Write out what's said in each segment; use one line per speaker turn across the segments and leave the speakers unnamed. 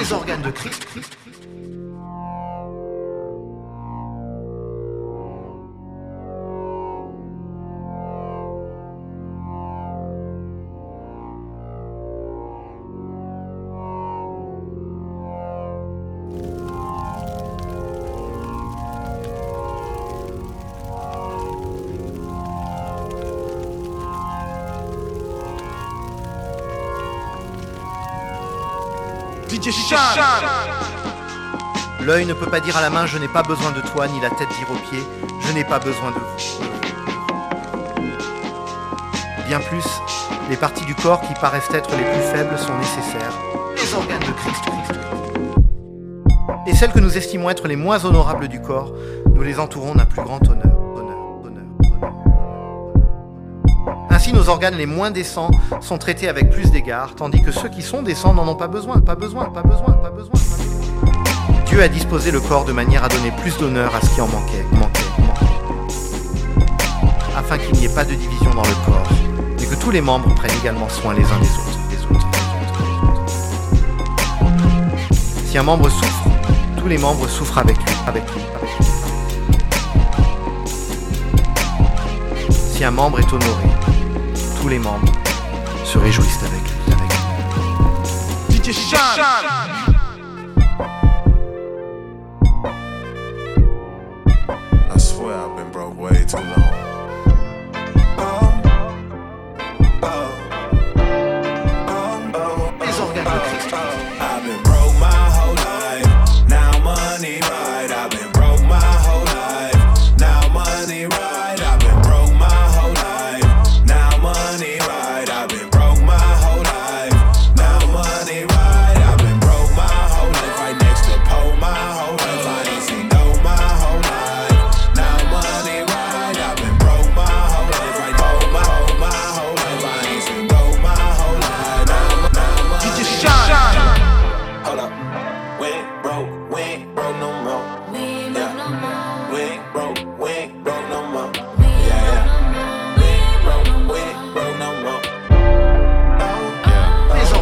Les organes de Christ. L'œil ne peut pas dire à la main je n'ai pas besoin de toi, ni la tête dire aux pieds je n'ai pas besoin de vous. Bien plus, les parties du corps qui paraissent être les plus faibles sont nécessaires. Les organes de Christ. Et celles que nous estimons être les moins honorables du corps, nous les entourons d'un plus grand honneur. Organes les moins décents sont traités avec plus d'égard, tandis que ceux qui sont décents n'en ont pas besoin, pas besoin, pas besoin, pas besoin. Dieu a disposé le corps de manière à donner plus d'honneur à ce qui en manquait, manquait, manquait. Afin qu'il n'y ait pas de division dans le corps, et que tous les membres prennent également soin les uns des autres. Des autres. Si un membre souffre, tous les membres souffrent avec lui, avec lui, avec lui. Si un membre est honoré, tous les membres se réjouissent avec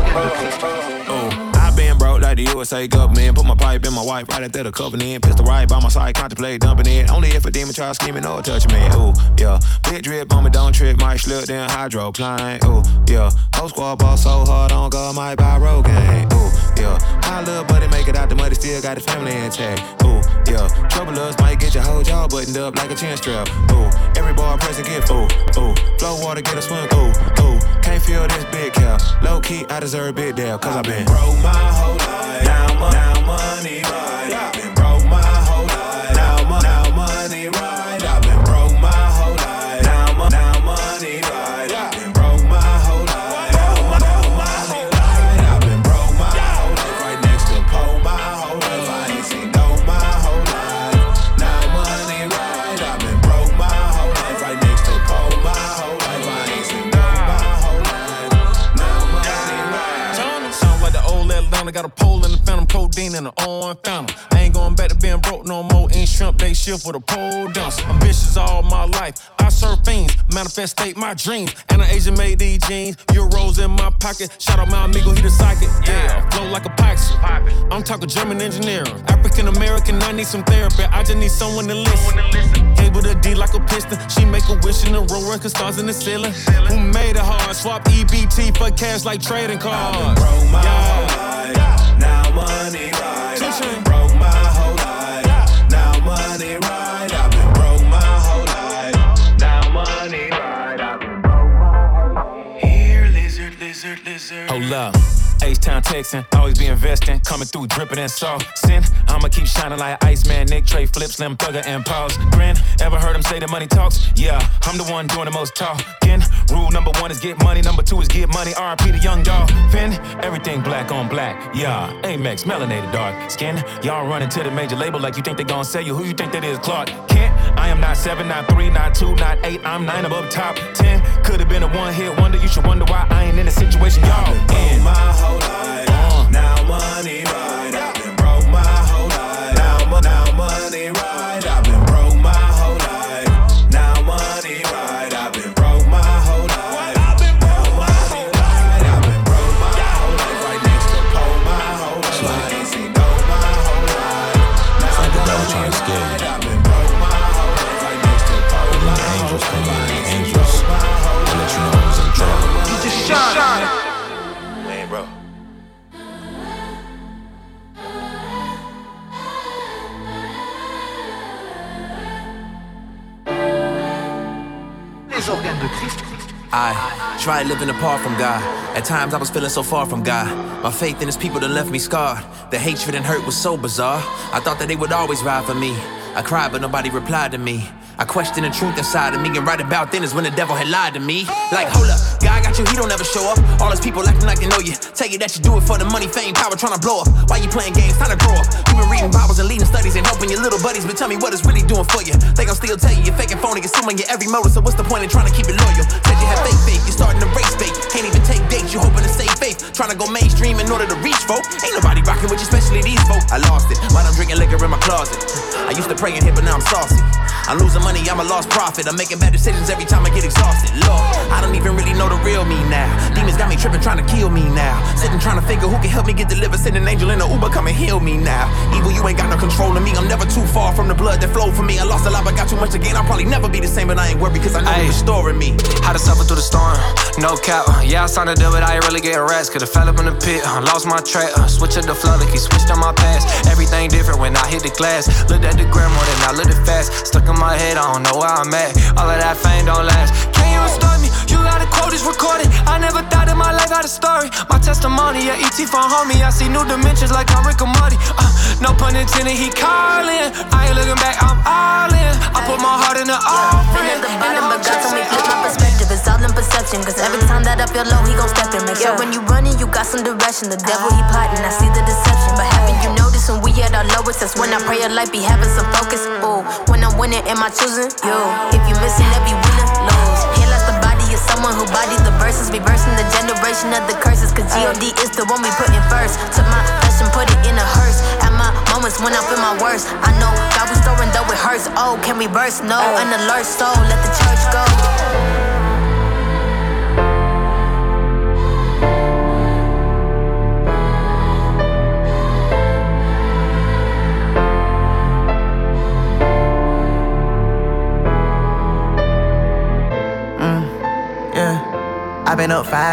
Ooh, I been broke like the USA government. Put my pipe in my wife right into the covenant. Pistol right by my side, contemplate dumping it. Only if a demon try scheming or touching me. Ooh, yeah. Big drip on me, don't trip. Might slip, then hydroplane. Ooh, yeah. Whole squad ball so hard on God, might buy Rogaine. Ooh, yeah. My little buddy make it out the muddy, still got his family intact. Ooh, yeah. Troublers might get your whole jaw buttoned up like a chin strap. Ooh, every bar present gift. Ooh, ooh. Flow water, get a swim. Ooh, ooh. Can't feel this big cow. Low key, I deserve a big deal, cause I've been broke my whole life. Now, now money right. I've
Atlanta got a pole in the codeine in the orange fountain. I ain't going back to being broke no more. In shrimp, they shift with a pole dance. Ambitious all my life. I serve fiends, manifestate my dreams. And an Asian made these jeans. Euros in my pocket. Shout out my amigo, he the psychic. Yeah, flow like a Pyxie. I'm talking German engineering. African American, I need some therapy. I just need someone to listen. Cable to D like a piston. She make a wish in the room, record stars in the ceiling. Who made it hard? Swap EBT for cash like trading cards.
broke my
Yeah.
whole life. Now money right. I've been broke my whole life. Now money right. I've been broke my whole life. Now money right. I've been broke my whole life. Here, lizard, lizard, lizard.
Hold up. H-Town texting, always be investing, coming through dripping and soft. Sin, I'ma keep shining like an Iceman, Nick, Trey, Flip, Slim, Thugger, and Pause. Grin, ever heard him say the money talks? Yeah, I'm the one doing the most talking. Rule number one is get money, number two is get money. RP the young dog. Finn, everything black on black. Yeah, Amex, melanated dark skin. Y'all running to the major label like you think they gon' sell you. Who you think that is, Clark? Kent, I am not seven, not three, not two, not eight. I'm nine above top ten. Could have been a one hit wonder. You should wonder why I ain't in the situation y'all in.
my life. Uh. Now money right.
Tried living apart from God. At times I was feeling so far from God. My faith in his people done left me scarred. The hatred and hurt was so bizarre. I thought that they would always ride for me. I cried, but nobody replied to me. I question the truth inside of me, and right about then is when the devil had lied to me. Like, hold up, God got you, he don't ever show up. All his people acting like they know you. Tell you that you do it for the money, fame, power, trying to blow up. Why you playing games? Time to grow up. You been reading Bibles and leading studies and helping your little buddies, but tell me what it's really doing for you. They gon' still tell you you're faking phony, assuming your every motive. So what's the point in trying to keep it loyal? Said you have fake faith, you're starting to race bait. Can't even take dates, you hoping to save faith. Trying to go mainstream in order to reach folk. Ain't nobody rocking with you, especially these folk. I lost it, but I'm drinking liquor in my closet. I used to pray and hit, but now I'm saucy. I'm losing money, I'm a lost profit. I'm making bad decisions every time I get exhausted. Lord, I don't even really know the real me now. Demons got me tripping, trying to kill me now. Sitting trying to figure who can help me get delivered. Send an angel in an Uber, come and heal me now. Evil, you ain't got no control of me. I'm never too far from the blood that flowed for me. I lost a lot, but got too much to gain. I'll probably never be the same, but I ain't worried because I know you're restoring me.
How to suffer through the storm, no cap. Yeah, I signed a deal, but I ain't really getting rest. Could've fell up in the pit, lost my track. Switch up the flow like he switched on my past. Everything different when I hit the glass. Looked at the gram more than I looked it fast. Stuck in my head, I don't know where I'm at. All of that fame don't last. Can you restore me? You got a quote, it's recorded. I never thought in my life had a story. My testimony, yeah, ET from homie. I see new dimensions like I'm Rick and Morty. Uh, no pun intended, he calling. I ain't looking back, I'm all in. I put my heart in the offering.
At the bottom, but God told me flip my perspective. Perception. Cause every time that I feel low, he gon' step in. Make sure when you running, you got some direction. The devil, he plotting. I see the deception. But haven't you noticed when we at our lowest? That's when I pray a life be having some focus. Ooh, when I'm winning, am I choosing? You. If you missing, every winner lose. Here lies the body of someone who bodied the verses. Reversing the generation of the curses. Cause God is the one we putting first. Took my flesh and put it in a hearse. At my moments when I feel my worst. I know God was throwing though it hurts. Oh, can we burst? No, oh. an alert soul. Let the church go.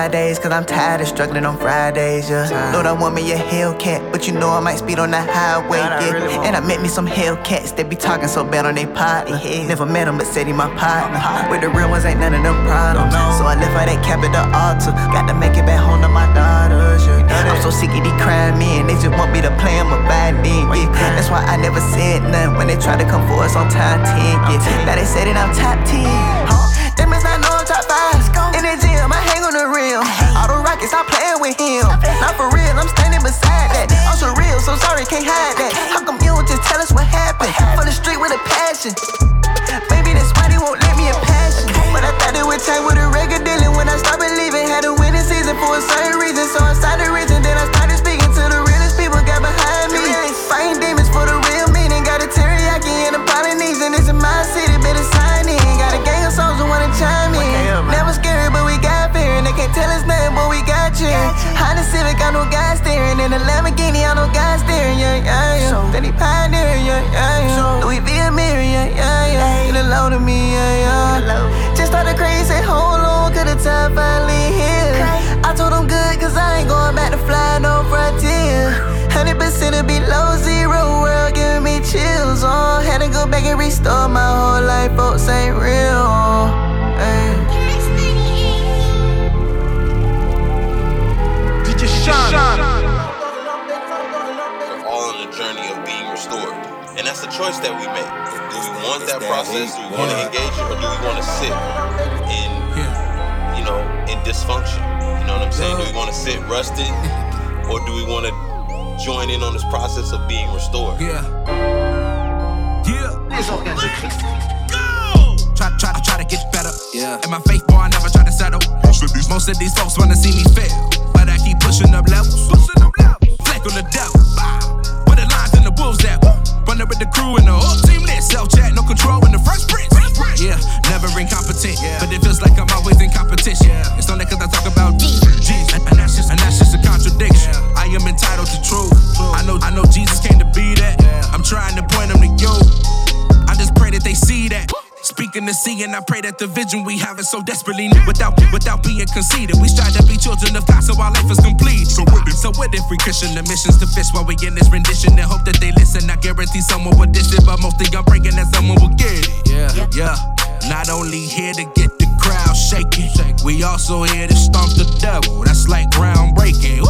Been up five days cause I'm tired of struggling on Fridays, yeah. Know that want me a Hellcat, but you know I might speed on that highway, yeah. And I met me some Hellcats that be talking so bad on they partner. Yeah. Never met him, but said he my partner. With the real ones, ain't none of them problems. So I left for that cap at the altar. Got to make it back home to my daughters, yeah. I'm so sick of these crime men, they just want me to play them a bad yeah. That's why I never said nothing when they try to come for us on time 10, yeah. Now they say that I'm top 10. Huh? They must not know I'm top 5. In the gym, I hang on the rim. All the rockets, stop playing with him. Not for real, I'm standing beside that. I'm so real, so sorry, can't hide that. How come you don't just tell us what happened? For the street with a passion. Maybe that's why they won't let me a passion. But I thought it would change with a regular dealing when I start believing. Had a winning season for a certain reason, so I started reaching. Then I started speaking to the realest people got behind me. Fighting demons for the real meaning. Got a teriyaki and a Polynesian. This is my city, better sign in. Got a gang of souls who wanna chime in. Never tell us nothing, but we got you. Honda Civic, I know God steering. And the Lamborghini, I know God steering. Yeah, yeah, yeah. Then he pioneering, yeah, yeah, yeah. Louis V. Amiri, yeah, yeah, yeah. Get alone to me, yeah, yeah. Just started crazy, hold on, cause the time finally here. I told them good, cause I ain't going back to fly no frontier. 100% of below zero world giving me chills. Oh, had to go back and restore my whole life, folks ain't real. Uh. Ay.
DJ Shan.
We're all on the journey of being restored. And that's the choice that we make. Do we want that process? Do we want to engage it? Or do we want to sit in, you know, in dysfunction? You know what I'm saying? Do we want to sit rusted? Or do we want to join in on this process of being restored?
Yeah. Yeah.
Les organes de
Try, try, I try to get better. Yeah. And my faith, boy, I never try to settle. Most of these, most of these folks wanna see me fail, but I keep pushing up levels. Pushing up levels. Fleck on the devil. Where the lions and the wolves at? Running with the crew and the whole team lit. Self chat, no control in the first prince. Yeah, never incompetent, but it feels like And I pray that the vision we have is so desperately need. Without without being conceited, we strive to be children of God, so our life is complete. So what if, so what if we Christian the missions to fish while we in this rendition and hope that they listen? I guarantee someone will dish it, but mostly I'm praying that someone will get it. Yeah, yeah. Not only here to get the crowd shaking. We also here to stomp the devil. That's like groundbreaking.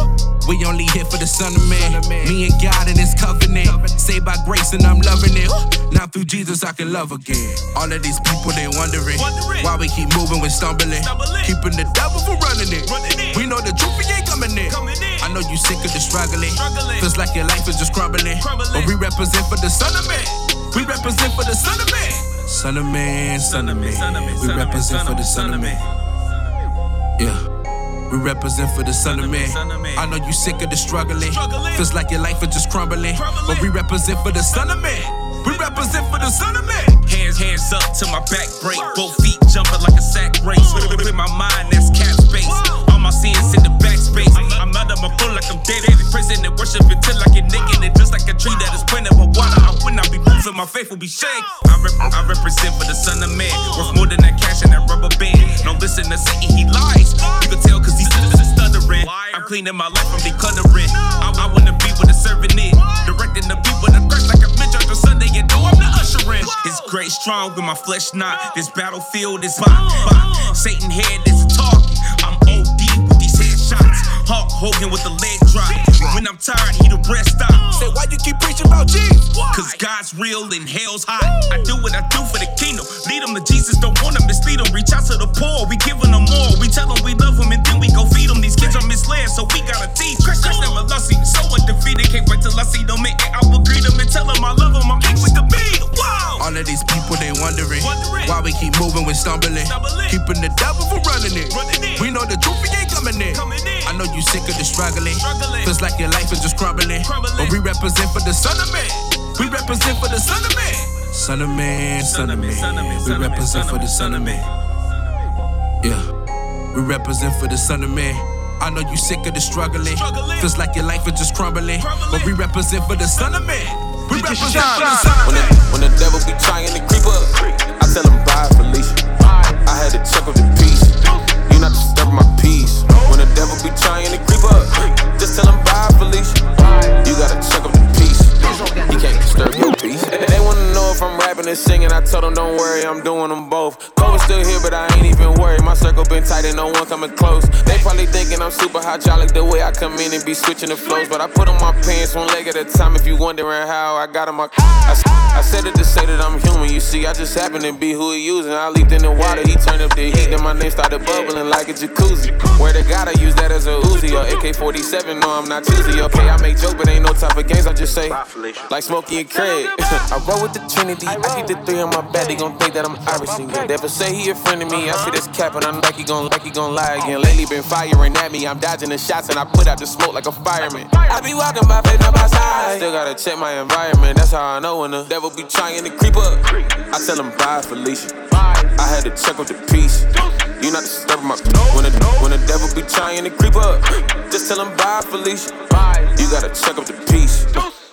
We only here for the son of man. Me and God in his covenant. Saved by grace and I'm loving it. Now through Jesus I can love again. All of these people they wondering why we keep moving when stumbling. Keeping the devil from running it. We know the truth he ain't coming in. I know you sick of the struggling. Feels like your life is just crumbling. But we represent for the son of man. We represent for the son of man. Son of man, son of man. We represent for the son of man. Yeah. We represent for the son of man. I know you sick of the struggling. Feels like your life is just crumbling. But we represent for the son of man. We represent for the son of man.
Hands, hands up to my back break. Both feet jumping like a sack race. With my mind, that's cap space. All my sins in the backspace. Out of my full like I'm dead. Prison and worship until I get naked. And just like a tree that is planted by water, I will not be moving. My faith will be shake. I, rep- I represent for the son of man. Worth more than that cash and that rubber band. No, listen to Satan, he lies. You can tell cause he's stuttering. I'm cleaning my life from decluttering. I, I wanna be with a servant in. Directing the people to crush like a bitch on Sunday. And know I'm the ushering. His grace strong with my flesh not. This battlefield is mine. Satan head is talking. I'm OD with these headshots. Hulk Hogan with the leg drop. When I'm tired, he the rest stop.
Say, why you keep preaching about Jesus?
Cause God's real and hell's hot. I do what I do for the kingdom. Lead them to Jesus, don't want them mislead them. Reach out to the poor, we giving them more. We tell them we love them and then we go feed them. These kids are misled, so we gotta teach. Crush them a lussy, so undefeated. Can't wait till I see them and I will greet them and tell them I love them. I'm with the beat. Wow.
All of these people, they wondering, why we keep moving when stumbling. Keeping the devil from running it. We know the truth, he ain't coming in. I know you sick of the struggling. Feels like your life is just crumbling. But we represent for the son of man. We represent for the son of man. Son of man, son of man. We represent for the son of man. Yeah. We represent for the son of man. I know you sick of the struggling. Feels like your life is just crumbling. But we represent for the son of man. We represent for the son of
When the,
man.
when the devil be trying to creep up, I tell him bye, Felicia. I had to check up the peace. You not disturbing my peace. When the devil be trying to creep up, just tell him bye, Felicia. You gotta check up the peace. He can't disturb peace. They wanna know if I'm rapping and singing. I told them don't worry, I'm doing them both. COVID's still here, but I ain't even worried. My circle been tight and no one coming close. They probably thinking I'm super hydraulic the way I come in and be switching the flows. But I put on my pants one leg at a time. If you wondering how I got on my. I, I said it to say that I'm human. You see, I just happen to be who he using. I leaped in the water, he turned up the heat, then my name started bubbling like a jacuzzi. Where to God, I use that as a Uzi or AK-47. No, I'm not choosy. Okay, I make jokes, but ain't no time for games. I just say like Smokey and Craig. I roll with the Trinity. I keep the three on my back. They gon' think that I'm Irish. Never say he a friend of me. I see this cap and I'm like he gon' like he gon' lie again. Lately been firing at me. I'm dodging the shots and I put out the smoke like a fireman. I be walking by faith, not by sight. Still gotta check my environment. That's how I know when the devil be trying to creep up. I tell him bye, Felicia. I had to check up the peace. You not disturbing my when the when the devil be trying to creep up. Just tell him bye, Felicia. You gotta check up the peace.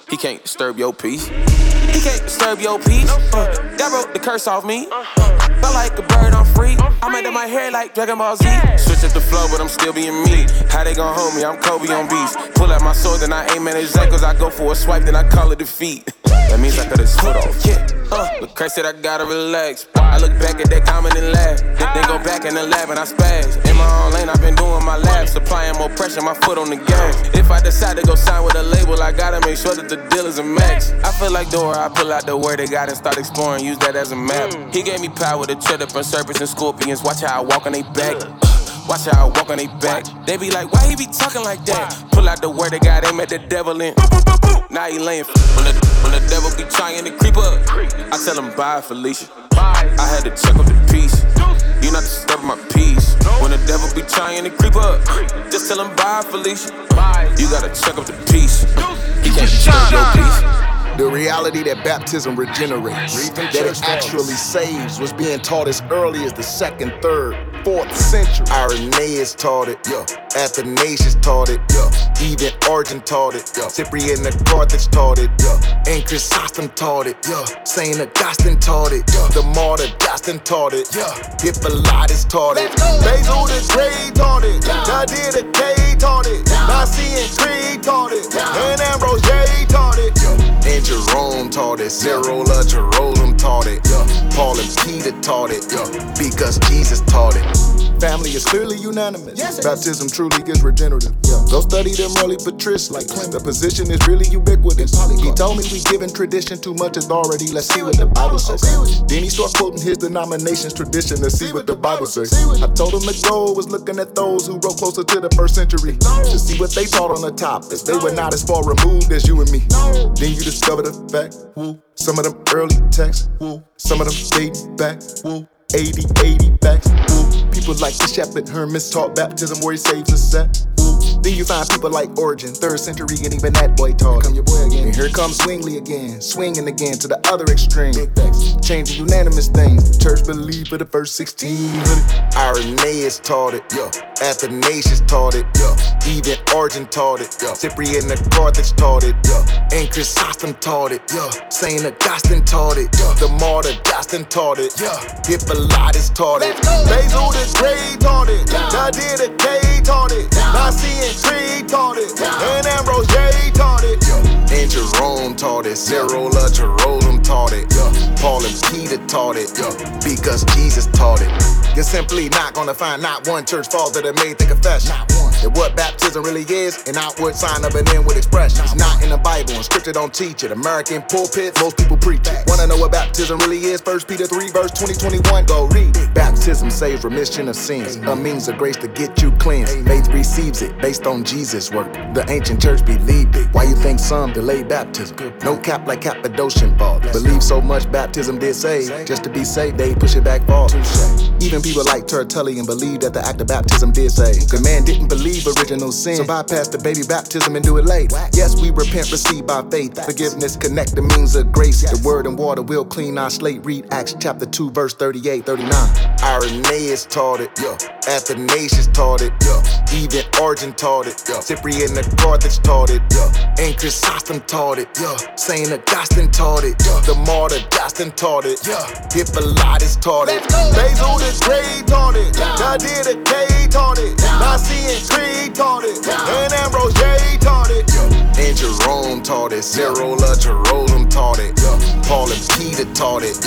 He can't disturb your peace. He can't disturb your peace. Uh, that wrote the curse off me. Felt like a bird, I'm free. I made up my hair like Dragon Ball Z. Switch up the flow, but I'm still being me. How they gon' hold me? I'm Kobe on beats. Pull out my sword, then I aim at his ankles. I go for a swipe, then I call it defeat. That means I cut his foot off. Yeah. Uh, but Christ said I gotta relax. I look back at that comment and laugh. Then, then go back in the lab and I spaz. In my own lane, I've been doing my lab. Supplying more pressure, my foot on the gas. If I decide to go sign with a label, I gotta make sure that the deal is a match. I feel like Dora, I pull out the word of God and start exploring, use that as a map. He gave me power to tread up on serpents and scorpions. Watch how I walk on they back. Watch how I walk on they back. They be like, why he be talking like that? Pull out the word of God, aim at the devil in. Now he laying. When the, when the devil be trying to creep up, I tell him bye, Felicia. I had to check up the peace. You not disturbing my peace. When the devil be trying to creep up, just tell him bye, Felicia. You gotta check up the peace. He can't disturb peace.
The reality that baptism regenerates, that it actually saves, was being taught as early as the second, third, fourth century. Irenaeus taught it, yeah. Athanasius taught it, yeah. Even Origen taught it, yeah. Cyprian the Carthage taught it, yeah. And Chrysostom taught it, yeah. Saint Augustine taught it, yeah. The martyr Justin taught it, yeah. Hippolytus taught it. Basil the Great taught it. Nadir the K taught it. Nicene Creed taught it. And Ambrose J taught it, yeah. And Jerome taught it. Cyril of Jerusalem taught it. Yeah. Paul and Peter Peter taught it, yeah, because Jesus taught it. Family is clearly unanimous. Yes, Baptism truly is regenerative. Yeah. Go study them early patrists. Like the position is really ubiquitous. He told me we giving tradition too much authority. Let's see what the Bible says. Then he starts quoting his denomination's tradition. Let's see what the Bible says. I told him the goal was looking at those who wrote closer to the first century to see what they taught on the top, as they were not as far removed as you and me. Then you discover the fact. Woo. Some of them early texts. Woo. Some of them date back. 80, 80 backs. Ooh. People like the shepherd Hermas taught baptism where he saves a set. Then you find people like Origen, third century, and even that boy taught. Come your boy again. And here comes Zwingli again, swinging again to the other extreme. Big. Changing unanimous things. The church believed for the first 1600. Irenaeus taught it, yeah. Athanasius taught it, yeah. Even Origen taught it, yeah. Cyprian of Carthage taught it, yeah. And Chrysostom taught it, yeah. Saint Augustine taught it, yeah. The martyr Justin taught it, yeah. Hippolytus taught it. Basil the Great taught it. Yeah. Didache taught it. Yeah. Nicene Creed taught it, and Ambrose J taught it, and Jerome taught it, Cyril of Jerusalem taught it, Yeah. Paul and Peter taught it, Yeah. because Jesus taught it. You're simply not gonna find not one church father that made the confession. That what baptism really is, an outward sign of an inward expression. It's not in the Bible, and scripture don't teach it. American pulpits, most people preach it. Wanna know what baptism really is? First Peter 3, verse 20, 21, go read. Baptism saves remission of sins, a means of grace to get you cleansed. Faith receives it based on Jesus' work. The ancient church believed it. Why you think some delayed baptism? No cap like Cappadocian fall. Believe so much baptism did save. Just to be saved, they push it back far. Even people like Tertullian believe that the act of baptism did save. The man didn't believe original sin, so bypass the baby baptism and do it late. Yes, we repent, receive by faith. Forgiveness connect the means of grace. The word and water will clean our slate. Read Acts chapter 2, verse 38, 39. Irenaeus taught it, yeah. Athanasius taught it, yeah. Even Origen taught it, yeah. Cyprian of Carthage taught it, yeah. And Chrysostom taught it, yeah. Saint Augustine taught it, yeah. The martyr Justin taught it, yeah. Hippolytus taught it. Basil the Great taught it. Yeah. Didache taught it. Yeah. Nicene Creed taught it. And Ambrose J taught it. And Jerome taught it. Cyril of Jerusalem taught it. Paul and Peter taught it.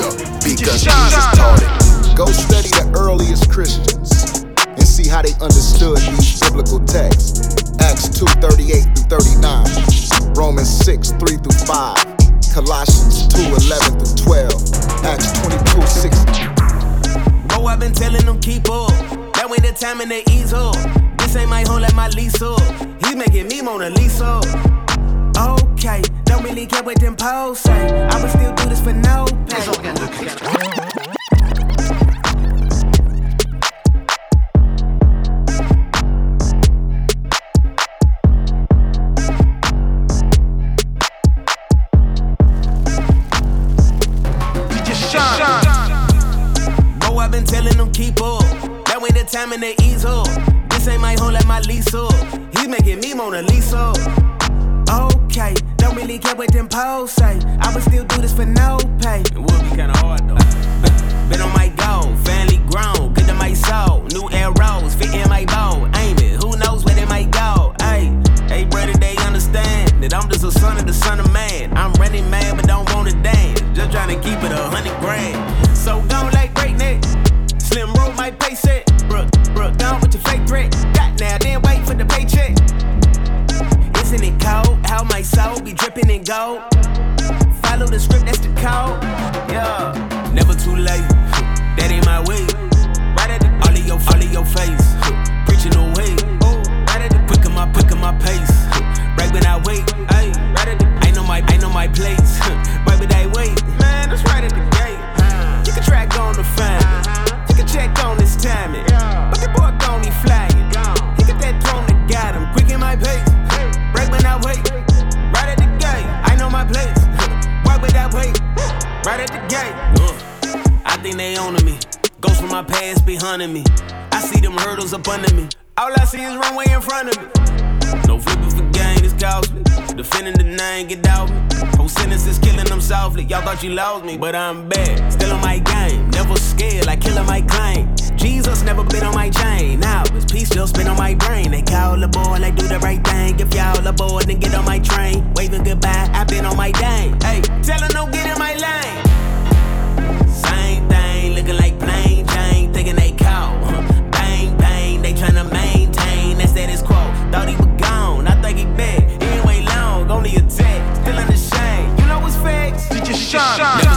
Because Jesus taught it. Go study the earliest Christians and see how they understood these biblical texts. Acts 2 38 through 39, Romans 6 3 through 5, Colossians 2 11 through 12, Acts 22 6.
Bro, I've been telling them keep up. That ain't the time and they ease up. Ain't my home, like my lease up. He's making me Mona Lisa. Okay, don't really care what them posts say. I would still do this for no pay. Shine No, I've been telling them keep up. That way the time and they ease up. Ain't my home, like my lease up. Making me Mona Lisa. Okay, don't really care what them posts say. I would still do this for no pay.
It would be kinda hard though.
Been on my go, family grown, good to my soul. New arrows fit in my bow. Aim it, who knows where they might go? Hey, hey, brother, they understand that I'm just a son of the son of man. I'm running man, but don't wanna dance. Just trying to keep it a hundred grand. So don't like breakneck. Slim roll my pace it. Brook, with your fake threat. Got now, then wait for the paycheck. Isn't it cold? How my soul be dripping in gold? Follow the script, that's the code. Yeah, never too late. That ain't my way. Right at the all of your, all of your face. Preaching away. Right at the quick of my, quick of my pace. Right when I wait. Ay, right at the, I know my, I know my place. Right when I wait. Man, that's right at the gate. You can track on the fan. You can check on this timing. My place. Why would I wait? Right at the gate. Uh, I think they owning me. Ghosts from my past be hunting me. I see them hurdles up under me. All I see is runway in front of me. No flipping for costly. Defending the name, get out me. Whole is killing them softly. Y'all thought you lost me, but I'm back. Still on my game, never scared, like killing my claim. Jesus never been on my chain. Now it's peace still spin on my brain. They call the boy, they do the right thing. If y'all aboard, then get on my train. Waving goodbye, i been on my day. Hey, tell her no, get in my lane. Same thing, looking
like plain Jane, thinking they call. Bang, bang, they tryna maintain that status quo. Thought he would shine.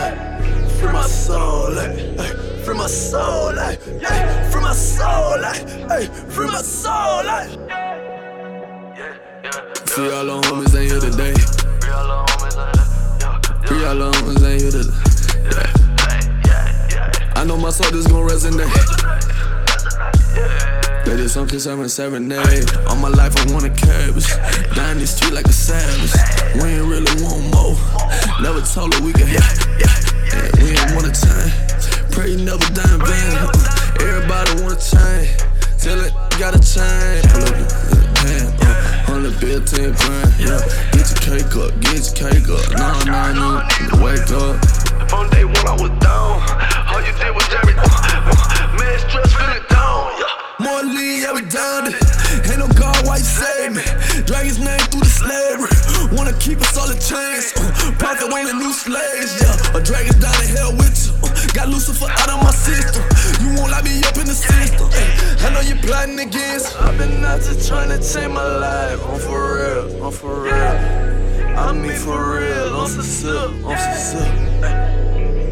Streets. Free my soul, like, like, free my soul, like, like, free my soul, like, hey, free my soul, like. Free all the homies ain't here today. Free all the homies ain't here today. I know my soul is gon' resonate. That is something seven serenade. All my life I wanna cabbage. Down the street like a savage. We ain't really want more. Never told her we could have. Yeah, we ain't wanna change. Pray you never die in vain. Everybody wanna change. Tell it gotta change. Pull up hand. Hundred uh, bill, ten grand. Yeah, get your cake up, get your cake up. Nah, nah, nah, to wake up.
From day one I was down. All you did was jam me. Uh, uh. Man, stress feeling.
More lean, yeah, we down. Ain't no God, why you save me? Drag his name through the slavery. Wanna keep us all in chains. Uh, profit when the new slaves, yeah. Or drag us down to hell with you. Uh, got Lucifer out of my system. You won't let me up in the system. Uh, I know you're plotting against. I've been out to trying to change my life. I'm for real, I'm for real. I'm me for real, on some sip, on some sip.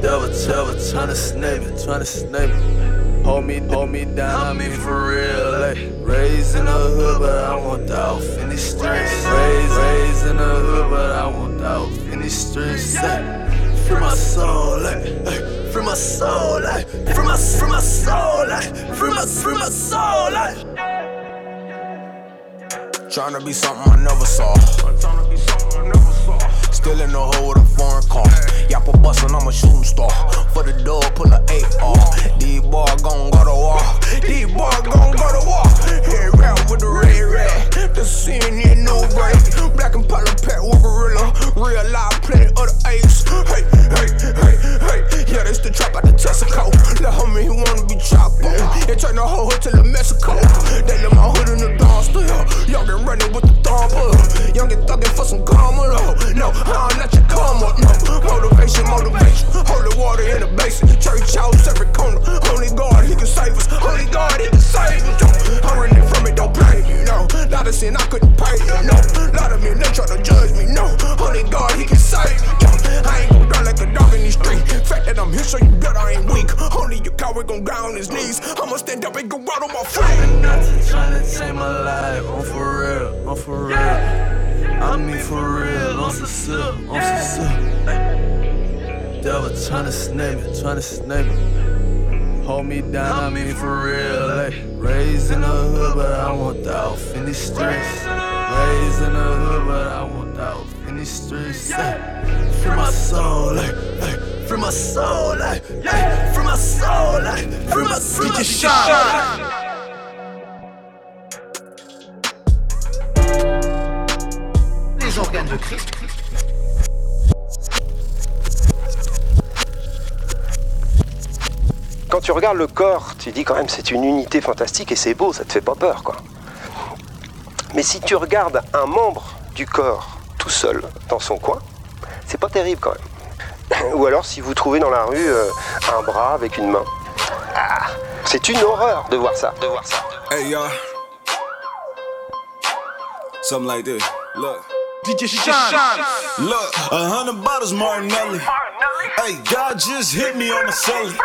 Devil, devil, tryna snake me, tryna snake me. Hold me, hold me down, I mean for real. Like, raised in the hood, but I want out in these streets. Raised, raised in the hood, but I want out in these streets. Like, free my soul, like, like, free my soul, like, free my, free my soul, like, free my, free my soul, like.
Tryna be something I never saw. Still in the hole with a foreign car. Yappa bustin', I'm a shooting star. For the door, pull a eight off. Boys gon' go to war. Boys gon' go to war. Head round with the red rat. The need no break. Black and purple pet with gorilla. Real life, plenty of the apes. Hey, hey, hey, hey. Yeah, this the trap out the Texaco. Let homie, he wanna be chopped. They turn the whole hood to the Mexico. They let my hood in the dawn still. Young and running with the thumb up. Young and thuggin' for some karma though. No, uh, I don't let you come up. No, motivation, motivation. Holy water in the basin. Church house every corner. Only God, he can save us. Only God, he can save us. I'm running from it, don't blame me. No, lot of sin I couldn't pay you. No, lot of men they try to judge me. No, only God, he can save me. Yo, I ain't gon' die like a dog in the street. Fact that I'm here, so you bet I ain't weak. Only your coward gon' die on his knees. I'ma stand up and go out on my feet. I'm not trying to take my life. I'm for real. I'm for real. I'm me for real, sip, on some sip. Devil tryna snake me, tryna snake me. Hold me down, I mean for real. Like, raised in the hood, but I want the out in these streets. Raised in the hood, but I want the out in these streets. Like, free my soul, like, like, free my soul, like, like, free my soul, like, free my, free my soul.
Les organes de Christ.
Quand tu regardes le corps, tu dis quand même c'est une unité fantastique et c'est beau, ça te fait pas peur quoi. Mais si tu regardes un membre du corps tout seul dans son coin, c'est pas terrible quand même. Ou alors si vous trouvez dans la rue euh, un bras avec une main. Ah, c'est une horreur de voir ça, de voir ça.
Hey y'all. Something like this. Look.
DJ Shine.
Look, a hundred bottles Martinelli. Hey, God just hit me on my celly.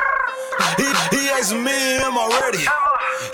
He, he asked me, am I ready?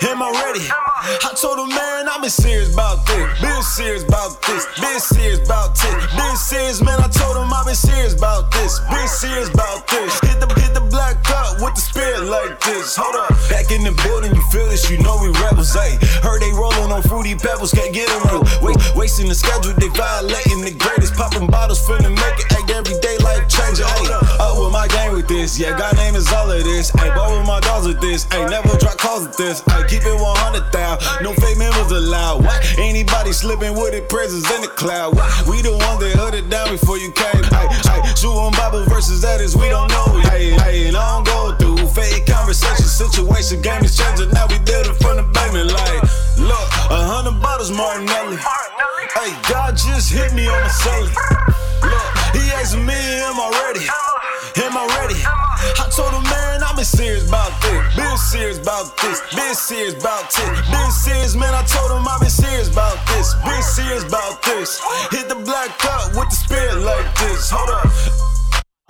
Am I ready? I told him, man, I've been serious about this. Been serious about this. Been serious about this. Been serious, man. I told him I've been serious about this. Been serious about this. Hit the hit the black cup with the spirit like this. Hold up, back in the building, you feel this? You know we rebels. Hey, heard they rolling on fruity pebbles, can't get real. Wait, wasting the schedule, they violating the greatest. Popping bottles, finna make it. Act everyday life changer. Hey, up with my game with this. Yeah, God name is all of this. Hey, ball with my dogs with this. Ain't never drop calls with this. I keep it 100 thou. No fake members allowed. Why anybody slipping with it? Presents in the cloud. Why? We the ones that held it down before you came. Hey, hey, shooting Bible verses that is we don't know. Hey, hey, and I don't go through fake conversation, situation, game is changing. Now we did it from the basement. Like, look, a hundred bottles Martinelli. Hey, God just hit me on the celly. Look, he asked me, am I ready? Am I ready?
I told him, man, I've been serious about this. Been serious about this. Been serious about this. Been serious, man. I told him I've been serious about this. Been serious about this. Hit the black cup with the spirit like this. Hold up.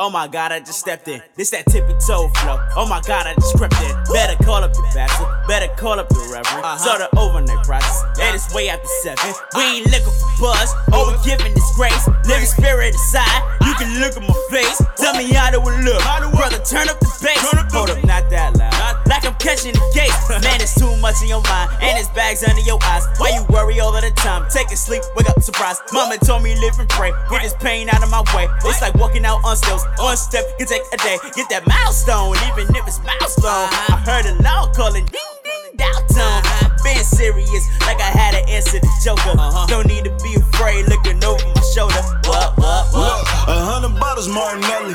Oh my god, I just stepped in. This that tippy toe flow. Oh my god, I just crept in. Better call up your pastor. Better call up your reverend. Uh-huh. The overnight process. And it's way after seven. We ain't looking for buzz. All we giving is grace. Living spirit aside. You can look at my face. Tell me how do it look. Brother, turn up the bass. Hold up, not that loud. Like I'm catching the gate. Man, it's too much in your mind. And it's bags under your eyes. Why you worry all of the time? Take a sleep, wake up surprised. Mama told me live and pray. Get this pain out of my way. It's like walking out on stills. One step can take a day. Get that milestone, even if it's milestone. I heard a law calling ding ding downtown. Been serious, like I had to answer the Joker. Uh-huh. Don't need to be afraid, looking over my shoulder. What, what, what?
Look, a hundred bottles, Martinelli.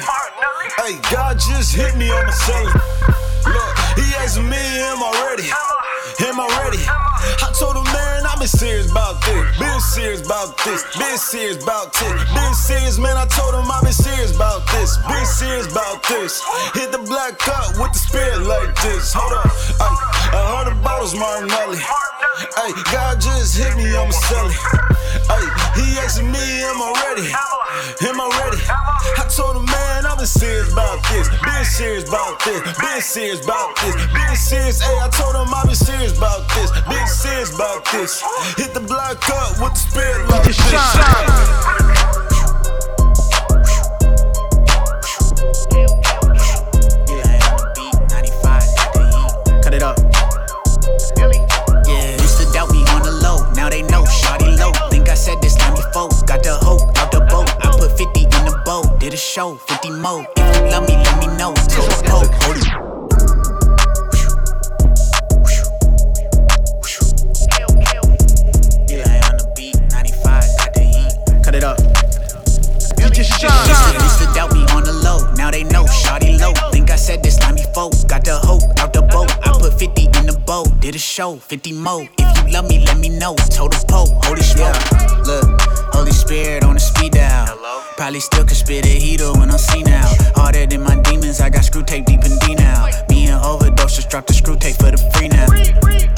Hey, God just hit me on the celly. Look, he asked me, am I ready? Am I ready? I told him, man, I've been serious about this. Serious about this. Been serious about this. Been serious, man. I told him I've been serious about this. Been serious about this. Hit the black cup with the spirit like this. Hold up. A hundred bottles, Martinelli. Hey, God just hit me on my celly. Hey, he asked me, am I ready? Am I ready? I told him, man, I've been serious about this. Been serious about this. Been serious about this. Been serious. Hey, I told him I've been serious about this. Been serious about this. Hit the block up with the spirit like this.
Cut it up. Yeah, used to doubt me on the low. Now they know, shawty low. Think I said this time before. Got the hope out the boat. I put 50 in the boat. Did a show, 50 more. If you love me, let me know. Told the I said this time before. Got the hope out the boat. I put 50 in the boat. Did a show, 50 more. If you love me, let me know. Told the Pope, holy smoke. Yeah. Look, Holy Spirit on the speed dial. Probably still could spit a heater when I'm seen out. Harder than my demons, I got screw tape deep in D now. Me and overdose, just drop the screw tape for the free now.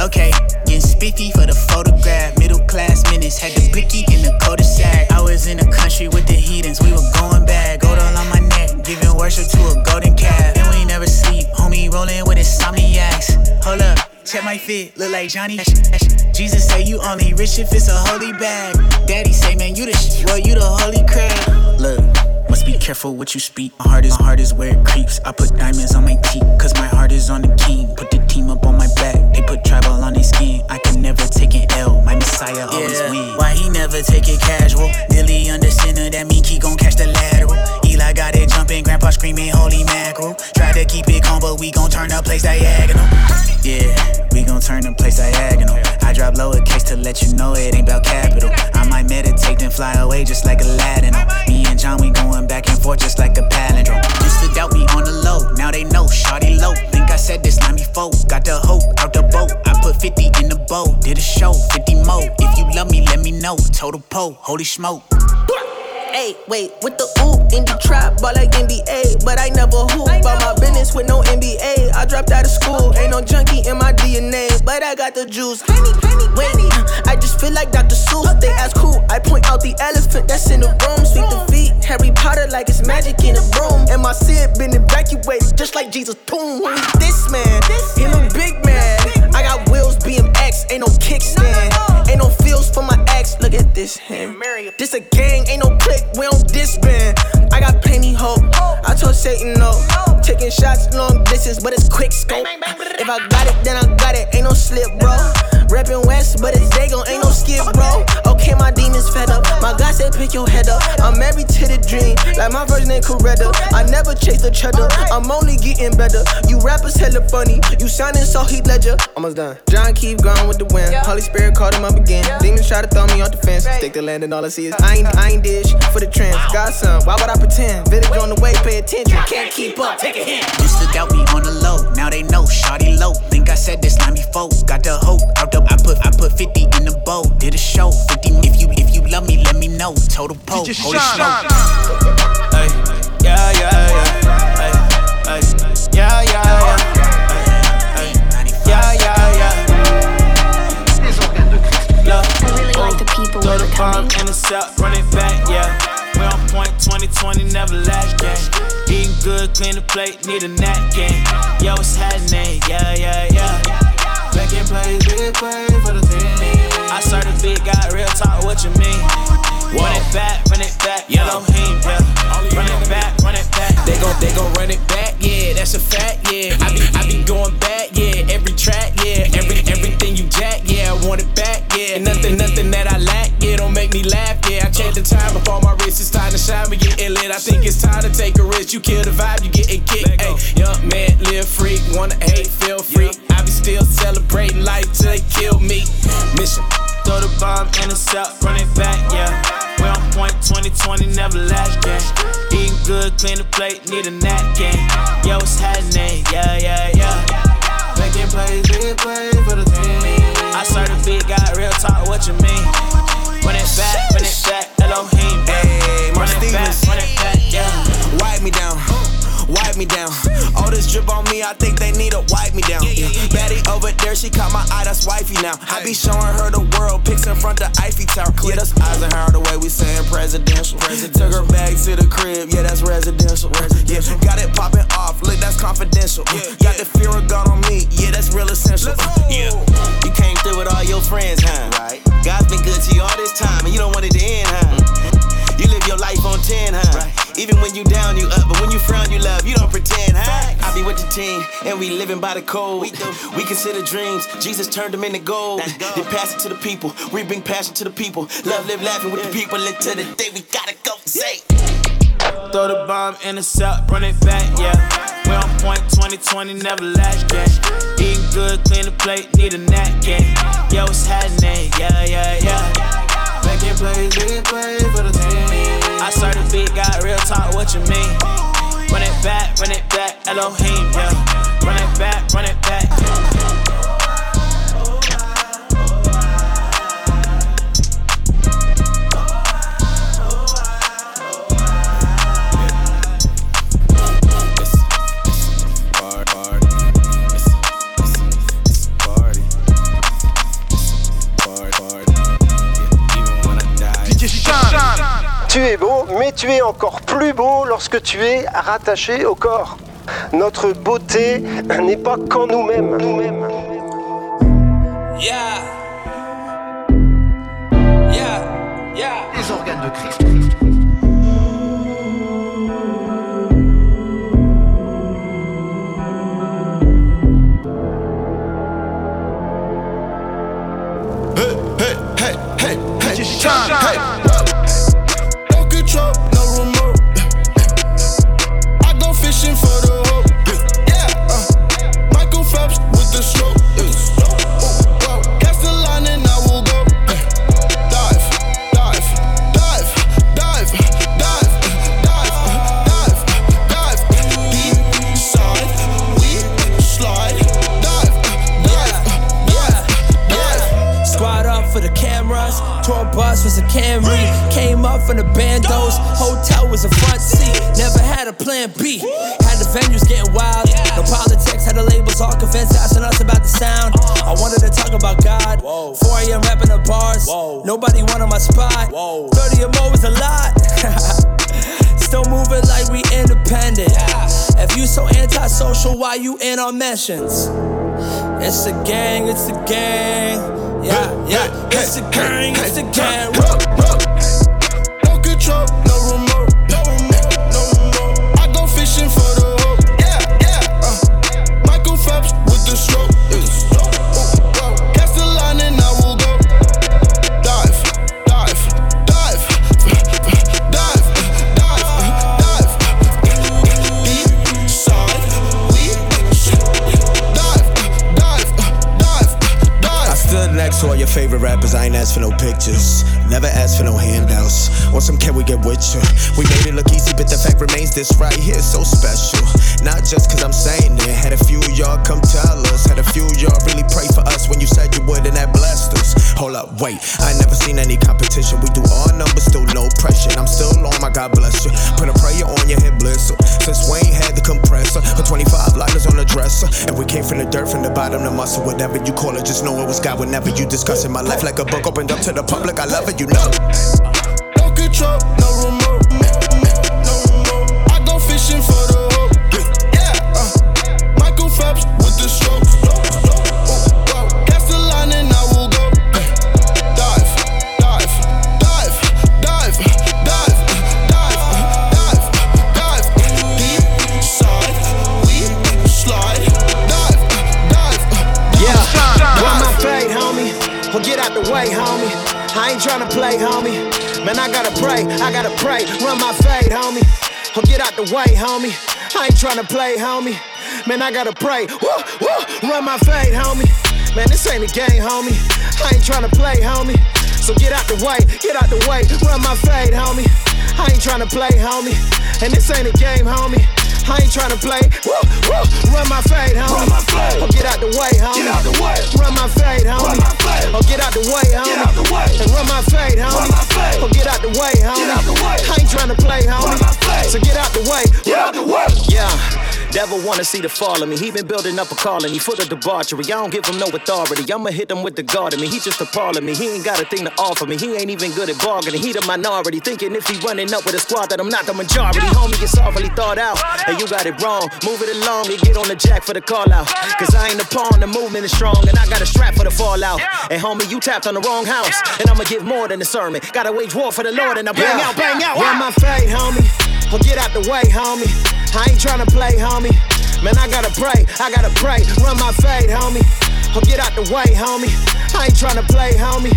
Okay, getting spiffy for the photograph. Middle class minutes, had the blicky in the cul-de-sac. I was in the country with the heathens, we were going bad. Gold all on my giving worship to a golden calf. And we never sleep, homie rolling with insomniacs. Hold up, check my fit, look like Johnny. Jesus say you only rich if it's a holy bag. Daddy say, man, you the sh- well, you the holy crab. Look. Must be careful what you speak. My heart is my heart is where it creeps. I put diamonds on my teeth, cause my heart is on the king. Put the team up on my back. They put tribal on their skin. I can never take an L. My messiah always win. Why he never take it casual? Dilly under center, that mean he gon' catch the lateral. Eli got it jumping, grandpa screaming, holy mackerel. Try to keep it calm, but we gon' turn the place diagonal. Yeah, we gon' turn the place diagonal. I drop lowercase to let you know it ain't about capital. I might meditate then fly away just like Aladdin. Me and John, we going back and forth just like a palindrome. Used to doubt me on the low, now they know, shawty low. Think I said this line before, got the hope out the boat. I put 50 in the boat, did a show, 50 more. If you love me, let me know. Total po, holy smoke.
Hey, wait, with the ooh in the trap, ball like NBA, but I never hoop. About my business with no NBA. I dropped out of school, ain't no junkie in my DNA, but I got the juice. Wait, I just feel like Dr. Seuss. They ask who, I point out the elephant that's in the room. Sweep the feet, Harry Potter like it's magic in a broom. And my Sid been evacuated just like Jesus' tomb. Who is this man? He look big man. I got wheels, BMX, ain't no kickstand. Ain't no feels for my ex. Look at this hand. This a gang, ain't no click, we don't disband. I got plenty hope. I told Satan no. Taking shots long distance, but it's quick scope. If I got it, then I got it. Ain't no slip, bro. Reppin' West, but it's Dago, ain't no skip, bro. Okay, my demons fed up. My God said, pick your head up. I'm married to the dream, like my version ain't Coretta. I never chase the cheddar, I'm only getting better. You rappers hella funny, you sounding so Heath Ledger. Almost done. John keep going with the wind. Holy Spirit called him up again. Demons try to throw me off the fence. Stick the land and all I see is I ain't, I ain't dish for the trends. Got some, why would I pretend? Village on the way, pay attention. Can't keep up, take a hint.
Used to doubt me on the low, now they know, shawty low. Think I said this line before, got the hope out the dope. I put I put 50 in the bowl, did a show. 50 if you if you love me, let me know. Total pole, hold it slow.
Hey, yeah, yeah, yeah. Hey, yeah, yeah, yeah. Hey,
yeah, yeah,
yeah. Love, really like the people throw the bomb, intercept, run it back, yeah. We on point 2020, never last game. Eating good, clean the plate, need a napkin. Yo, it's happening, yeah, yeah, yeah. Making plays, big play for the team. I started big guy, real talk, what you mean? Run it back, run it back, yeah. Elohim, yeah. Run it back, run it back.
They gon' they gon' run it back, yeah. That's a fact, yeah. I be I be going back, yeah. Every track, yeah. Every everything you jack, yeah. I want it back, yeah. Nothing nothing that I lack, yeah. Don't make me laugh, change the time before my wrist. It's time to shine, we getting lit. I think it's time to take a risk. You kill the vibe, you getting kicked. Hey, young man, live free, wanna hate, feel free. I be still celebrating life till they kill me. Mission.
Throw the bomb, intercept, run it back, yeah. We on point 2020, never last game. Eating good, clean the plate, need a napkin. Yo, what's happening? Yeah, yeah, yeah. Making plays, big play for the team. I big guy, real talk, what you mean? Run it back,
I think they need to wipe me down. Yeah. Betty over there, she caught my eye, that's wifey now. I be showing her the world, pics in front of Eiffel Tower. Yeah, that's Eisenhower, the way we saying presidential. Took her back to the crib, yeah, that's residential. Yeah, got it popping off, look, that's confidential. Got the fear of God on me, yeah, that's real essential. Yeah, you came through with all your friends, huh? Right. God's been good to you all this time, 19, and we living by the code. We, we consider dreams. Jesus turned them into gold. They Then pass it to the people. We bring passion to the people. Love, live, laughing with the people until the day we gotta go. Say.
Throw the bomb, in the intercept, run it back, yeah. We on point 2020, never last yeah. Eating good, clean the plate, need a napkin. Yeah, what's happening? Yeah, yeah, yeah. Making plays, big plays for the team. I certified, got real talk, what you mean? Run it back, run it back, Elohim, yeah. Run it back, run it back.
Tu es beau, mais tu es encore plus beau lorsque tu es rattaché au corps. Notre beauté n'est pas qu'en nous-mêmes. Nous-mêmes.
Yeah. Yeah. Yeah.
Les organes de Christ.
Hey, hey, hey, hey, hey,
bus was a Camry. Came up from the bandos. Hotel was a front seat. Never had a plan B. Had the venues getting wild. No politics. Had the labels all convinced, asking us about the sound. I wanted to talk about God. 4 a.m. rapping the bars. Nobody wanted my spot. 30 or more was a lot. Still moving like we independent. If you so antisocial, why you in our mentions? It's a gang, it's a gang. Yeah, yeah, it's a gang, it's a gang.
Rappers. I ain't asked for no pictures. Never asked for no handouts. Want some can we get with you? We made it look easy, but the fact remains this right here is so special. Not just cause I'm saying it. Had a few y'all come tell us. Had a few y'all really pray for us when you said you would, and that blessed us. Hold up, wait. I never seen any competition. We do all numbers, still no pressure. I'm still on my God bless you. Put a prayer on your head, bless her. Since Wayne had the compressor, put 25 lighters on the dresser. And we came from the dirt, from the bottom, the muscle, whatever you call it. Just know it was God whenever you discussing my life like a book opened up to the public. I love it, you know.
Don't control, no
play, homie. Man, I gotta pray, I gotta pray. Run my fade, homie. Or get out the way, homie. I ain't tryna play, homie. Man, I gotta pray. Woo, woo, run my fade, homie. Man, this ain't a game, homie. I ain't tryna play, homie. So get out the way, get out the way. Run my fade, homie. I ain't tryna play, homie. And this ain't a game, homie. I ain't tryna play. Woo, woo, run my fade, homie. Oh, get out the way, homie. Get out the way. Run my fade, homie. Oh, get out the way, homie. Get out the way. And run my fade, homie. Oh, get out the way, homie. Get out the way. I ain't tryna play, homie. So get out the way. Get out the way. Yeah. Devil wanna see the fall of me. He been building up a colony full of debauchery. I don't give him no authority. I'ma hit him with the guard of me. He just a part of me. He ain't got a thing to offer me. He ain't even good at bargaining. He the minority. Thinking if he running up with a squad that I'm not the majority. Homie, it's awfully thought out. And you got it wrong. Move it along and get on the jack for the call out. Cause I ain't the pawn, the movement is strong. And I got a strap for the fallout. And homie, you tapped on the wrong house. And I'ma give more than a sermon. Gotta wage war for the Lord and I bang out, bang out. Run my fade, homie. Or get out the way, homie. I ain't tryna play, homie. Man, I gotta pray, I gotta pray. Run my fade, homie. Or get out the way, homie. I ain't tryna play, homie.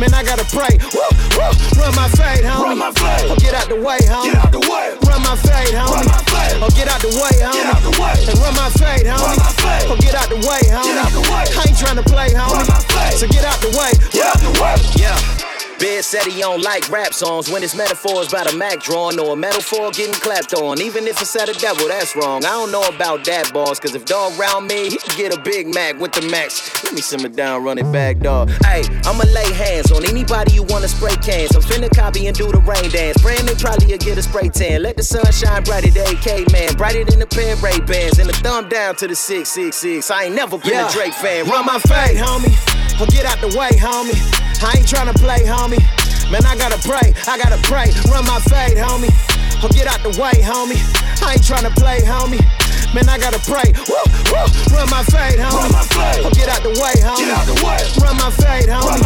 Man, I gotta pray. Woo, woo. Run my fade, homie. Run my fade. Or get out the way, homie. Get out the way. Run my fade, homie. Run my fade. Or get out the way, homie. Get out the way. And run my fade, homie. Run my fade. Or get out the way, homie. Get out the way. I ain't tryna play, homie. Run my fade. So get out the way. Get out the way. Yeah. Biz said he don't like rap songs when his metaphors about a Mac drawing or a metaphor getting clapped on. Even if it's at a devil, that's wrong. I don't know about that, boss, cause if dog round me, he can get a Big Mac with the max. Let me simmer down, run it back, dog. Hey, I'ma lay hands on anybody you wanna spray cans. I'm finna copy and do the rain dance. They probably will get a spray tan. Let the sun shine bright at the AK, man. Brighter than the pair Ray Bans. And the thumb down to the 666. I ain't never been
Yeah.
a Drake fan. Run my fade, homie. Or get out the way, homie. I ain't tryna play, homie. Man, I gotta pray, I gotta pray. Run my fade, homie. Or get out the way, homie. I ain't tryna play, homie. Man, I gotta pray. Woo, woo. Run my fade, homie. Or get out the way, homie. Get out the way. Run my fade, homie.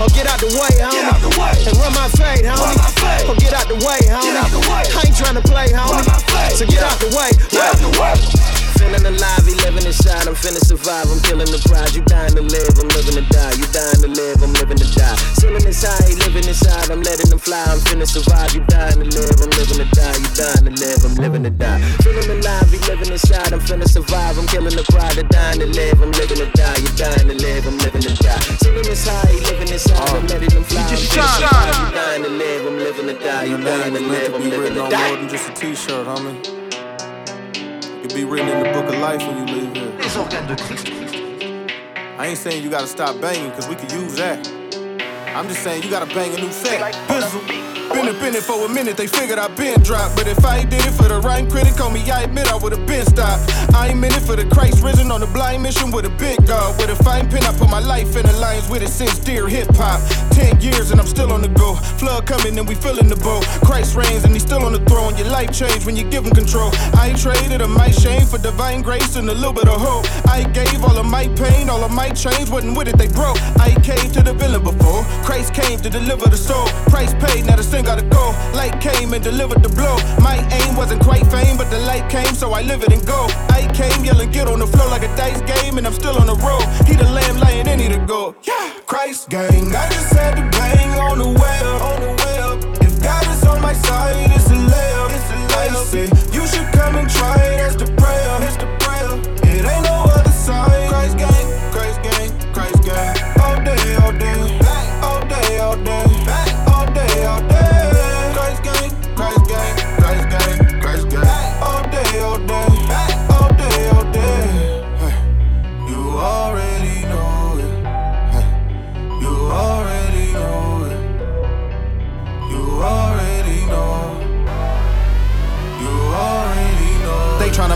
Or get out the way, homie. Get out the way. And run my fade, homie. Or get out the way, homie. Get out the way. I ain't tryna play, homie. So get out the way. Get out the way. Feeling alive, he living inside. I'm finna survive. I'm killing the pride. You dying to live. I'm living to die. You dying to live. I'm living to die. Ceiling is high, he living inside. I'm letting them fly. I'm finna survive. You dying to live. I'm living to die. You dying to live. I'm living to die. Feeling alive, he living inside. I'm finna survive. I'm killing the pride. They're dying to live. I'm living to die. You dying to live. I'm living to die. Ceiling is high, he living inside. I'm letting them fly. I'm finna survive. You dying to live. I'm living to die. You dying to live. I'm living to
on
die.
more than just a t-shirt, homie. It could be written in the book of life when you leave here.
Les organes de Christ.
I ain't saying you gotta stop banging, cause we could use that. I'm just saying you gotta bang a new set. Bizzle. Been up in it for a minute, they figured I been dropped. But if I ain't did it for the right critic, on me, I admit I would've been stopped. I ain't meant it for the Christ risen on the blind mission with a big God. With a fine pen, I put my life in alliance with it since dear hip hop. Ten years and I'm still on the go. Flood coming and we filling the boat. Christ reigns and he's still on the throne. Your life changed when you give him control. I traded a my shame for divine grace and a little bit of hope. I gave all of my pain, all of my change, wasn't with it, they broke. I came to the villain before. Christ came to deliver the soul. Price paid, now the sin gotta go. Light came and delivered the blow. My aim wasn't quite fame, but the light came, so I live it and go. I came yelling, get on the floor like a dice game, and I'm still on the road. He the lamb lying in, he the go. Yeah, Christ gang, I just had to bang on the way up. If God is on my side, it's a layup, it's a layup. I say, you should come and try it, that's the prayer, the prayer. It ain't no other side.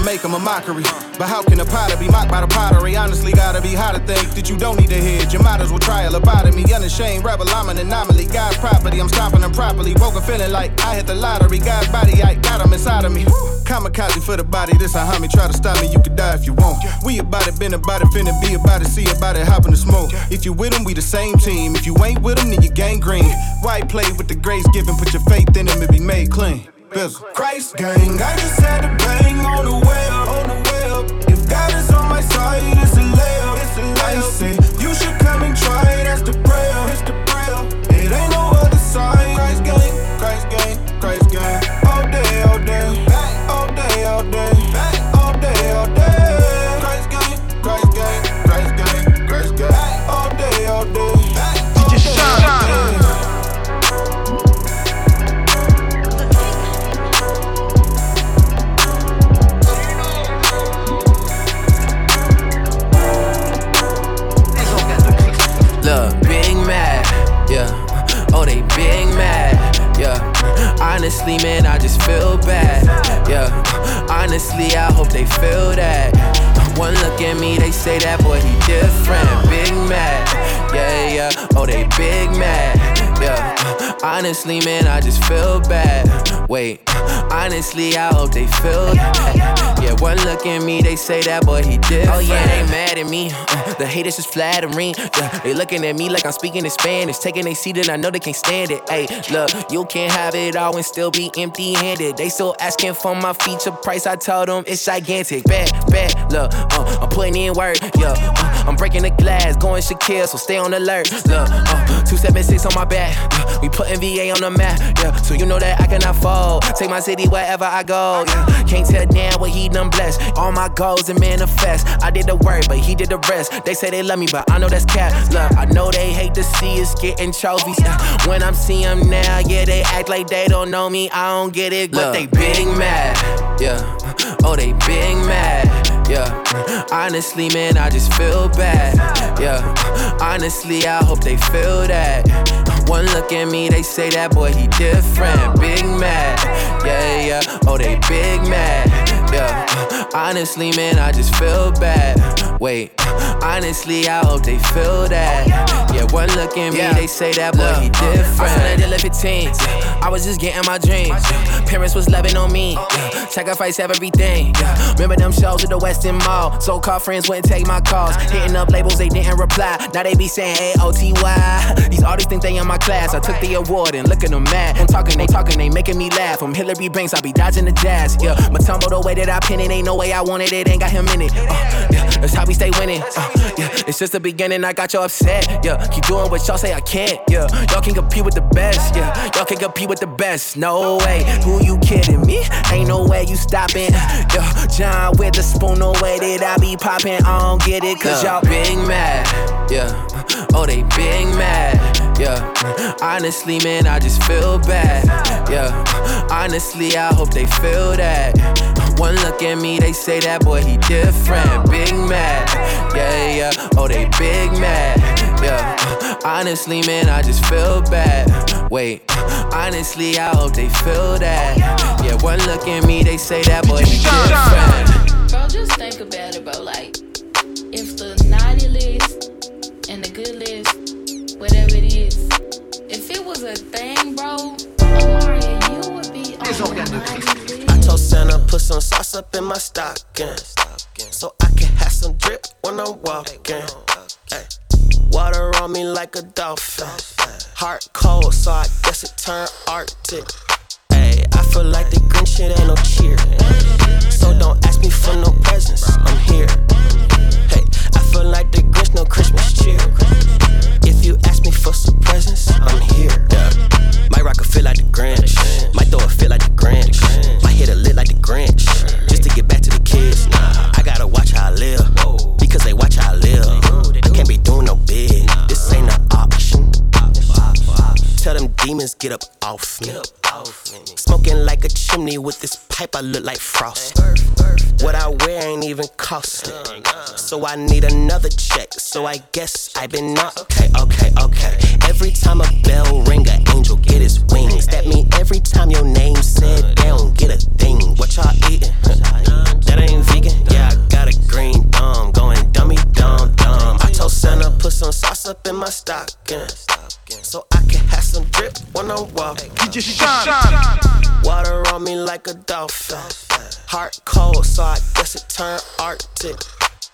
Make
them a mockery. But how can a potter be mocked by the pottery? Honestly, gotta be hard to think that you don't need a head. Your as well try a lobotomy. Unashamed, rebel, I'm an anomaly. God's property, I'm stopping them properly. Woke up feeling like I hit the lottery. God's body, I got him inside of me. Kamikaze for the body, this a homie. Try to stop me, you could die if you want. We about it, been about it, finna be about it, see about it, hop in the smoke. If you with them, we the same team. If you ain't with them, then you gang green. Why play with the grace given? Put your faith in them and be made clean. Bizzle.
Christ gang, I just had to bang on the web,
Honestly, man, I just feel bad. Wait, honestly, I hope they feel that. Yeah, one look at me, they say that boy, he different. Oh, yeah, they mad at me. Uh, the haters just flattering. Yeah, they looking at me like I'm speaking in Spanish. Taking a seat and I know they can't stand it. Hey, look, you can't have it all and still be empty handed. They still asking for my feature price. I told them it's gigantic. Bad, bad, look, uh, I'm putting in work. Yeah, uh, I'm breaking the glass, going Shaquille, so stay on alert. Look, uh, 276 on my back. Yeah, we putting VA on the map. Yeah, so you know that I cannot fold. Take my city wherever I go. Yeah, can't tell damn what he done blessed. All my goals and manifest. I did the work, but he did the rest. They say they love me, but I know that's cap. Look, I know they hate to see us getting trophies. Yeah, when I'm seeing them now, yeah, they act like they don't know me. I don't get it, but they big mad. Yeah, oh, they big mad. Yeah, honestly, man, I just feel bad. Yeah, honestly, I hope they feel that. One look at me, they say that boy, he different. Big mad. Yeah, yeah, oh, they big mad. Yeah, honestly, man, I just feel bad. Wait, honestly, I hope they feel that. Yeah, one look at me, they say that boy, he different. I started at 15. I was just getting my dreams. Parents was loving on me. Sacrifice everything. Remember them shows at the Westin Mall. So called friends wouldn't take my calls. Hitting up labels, they didn't reply. Now they be saying A-O-T-Y. These artists think they in my class. I took the award and look at them mad. I'm talking, they talking, they making me laugh. I'm Hillary Banks, I be dodging the jazz. Yeah, my tumble the way that I pin it. Ain't no way I wanted it, ain't got him in it. Uh, yeah, that's how we stay winning. Uh, yeah, it's just the beginning, I got y'all upset. Yeah, keep doing what y'all say I can't. Yeah, y'all can compete with the best. Yeah, y'all can compete with the best. No way, who you kidding me? Ain't no way you stopping. Yeah, John with the spoon, no way that I be popping. I don't get it, cause y'all big mad. Yeah, oh, they big mad. Yeah, honestly, man, I just feel bad. Yeah, honestly, I hope they feel that. One look at me, they say that boy, he different. Big mad. Yeah, yeah, oh, they big mad. Yeah, honestly, man, I just feel bad. Wait, honestly, I hope they feel that. Yeah, one look at me, they say that boy, he different.
Bro, just think about it, bro. Like, if the naughty list and the good list, whatever it is, if it was a thing, bro, Amaria, you would be on the list.
I told Santa put some sauce up in my stocking, so I can have some drip when I'm walking. Water on me like a dolphin. Heart cold, so I guess it turned Arctic. Ay, I feel like the Grinch shit ain't no cheer. So don't ask me for no presents. I'm here. Feel like the Grinch no Christmas cheer. If you ask me for some presents, I'm here. Yeah. Might rock a fit like the Grinch. Might throw a fit like the Grinch. Might hit a lit like the Grinch. Just to get back to the kids. Nah, I gotta watch how I live. Because they watch how I live. Can't be doing no bid. This ain't an option. Tell them demons get up off me. Smoking like a chimney with this pipe, I look like frost. What I wear ain't even costly. So I need another check. So I guess I've been not okay, okay, okay. Every time a bell ring, an angel get his wings. That mean every time your name said, they don't get a thing. What y'all eating? that ain't vegan? Yeah, I got a green thumb, going dummy dumb dumb. I told Santa put some sauce up in my stocking, so I can have some drip when I'm walking. You just shine. Water on me like a dolphin. Heart cold, so I guess it turned Arctic.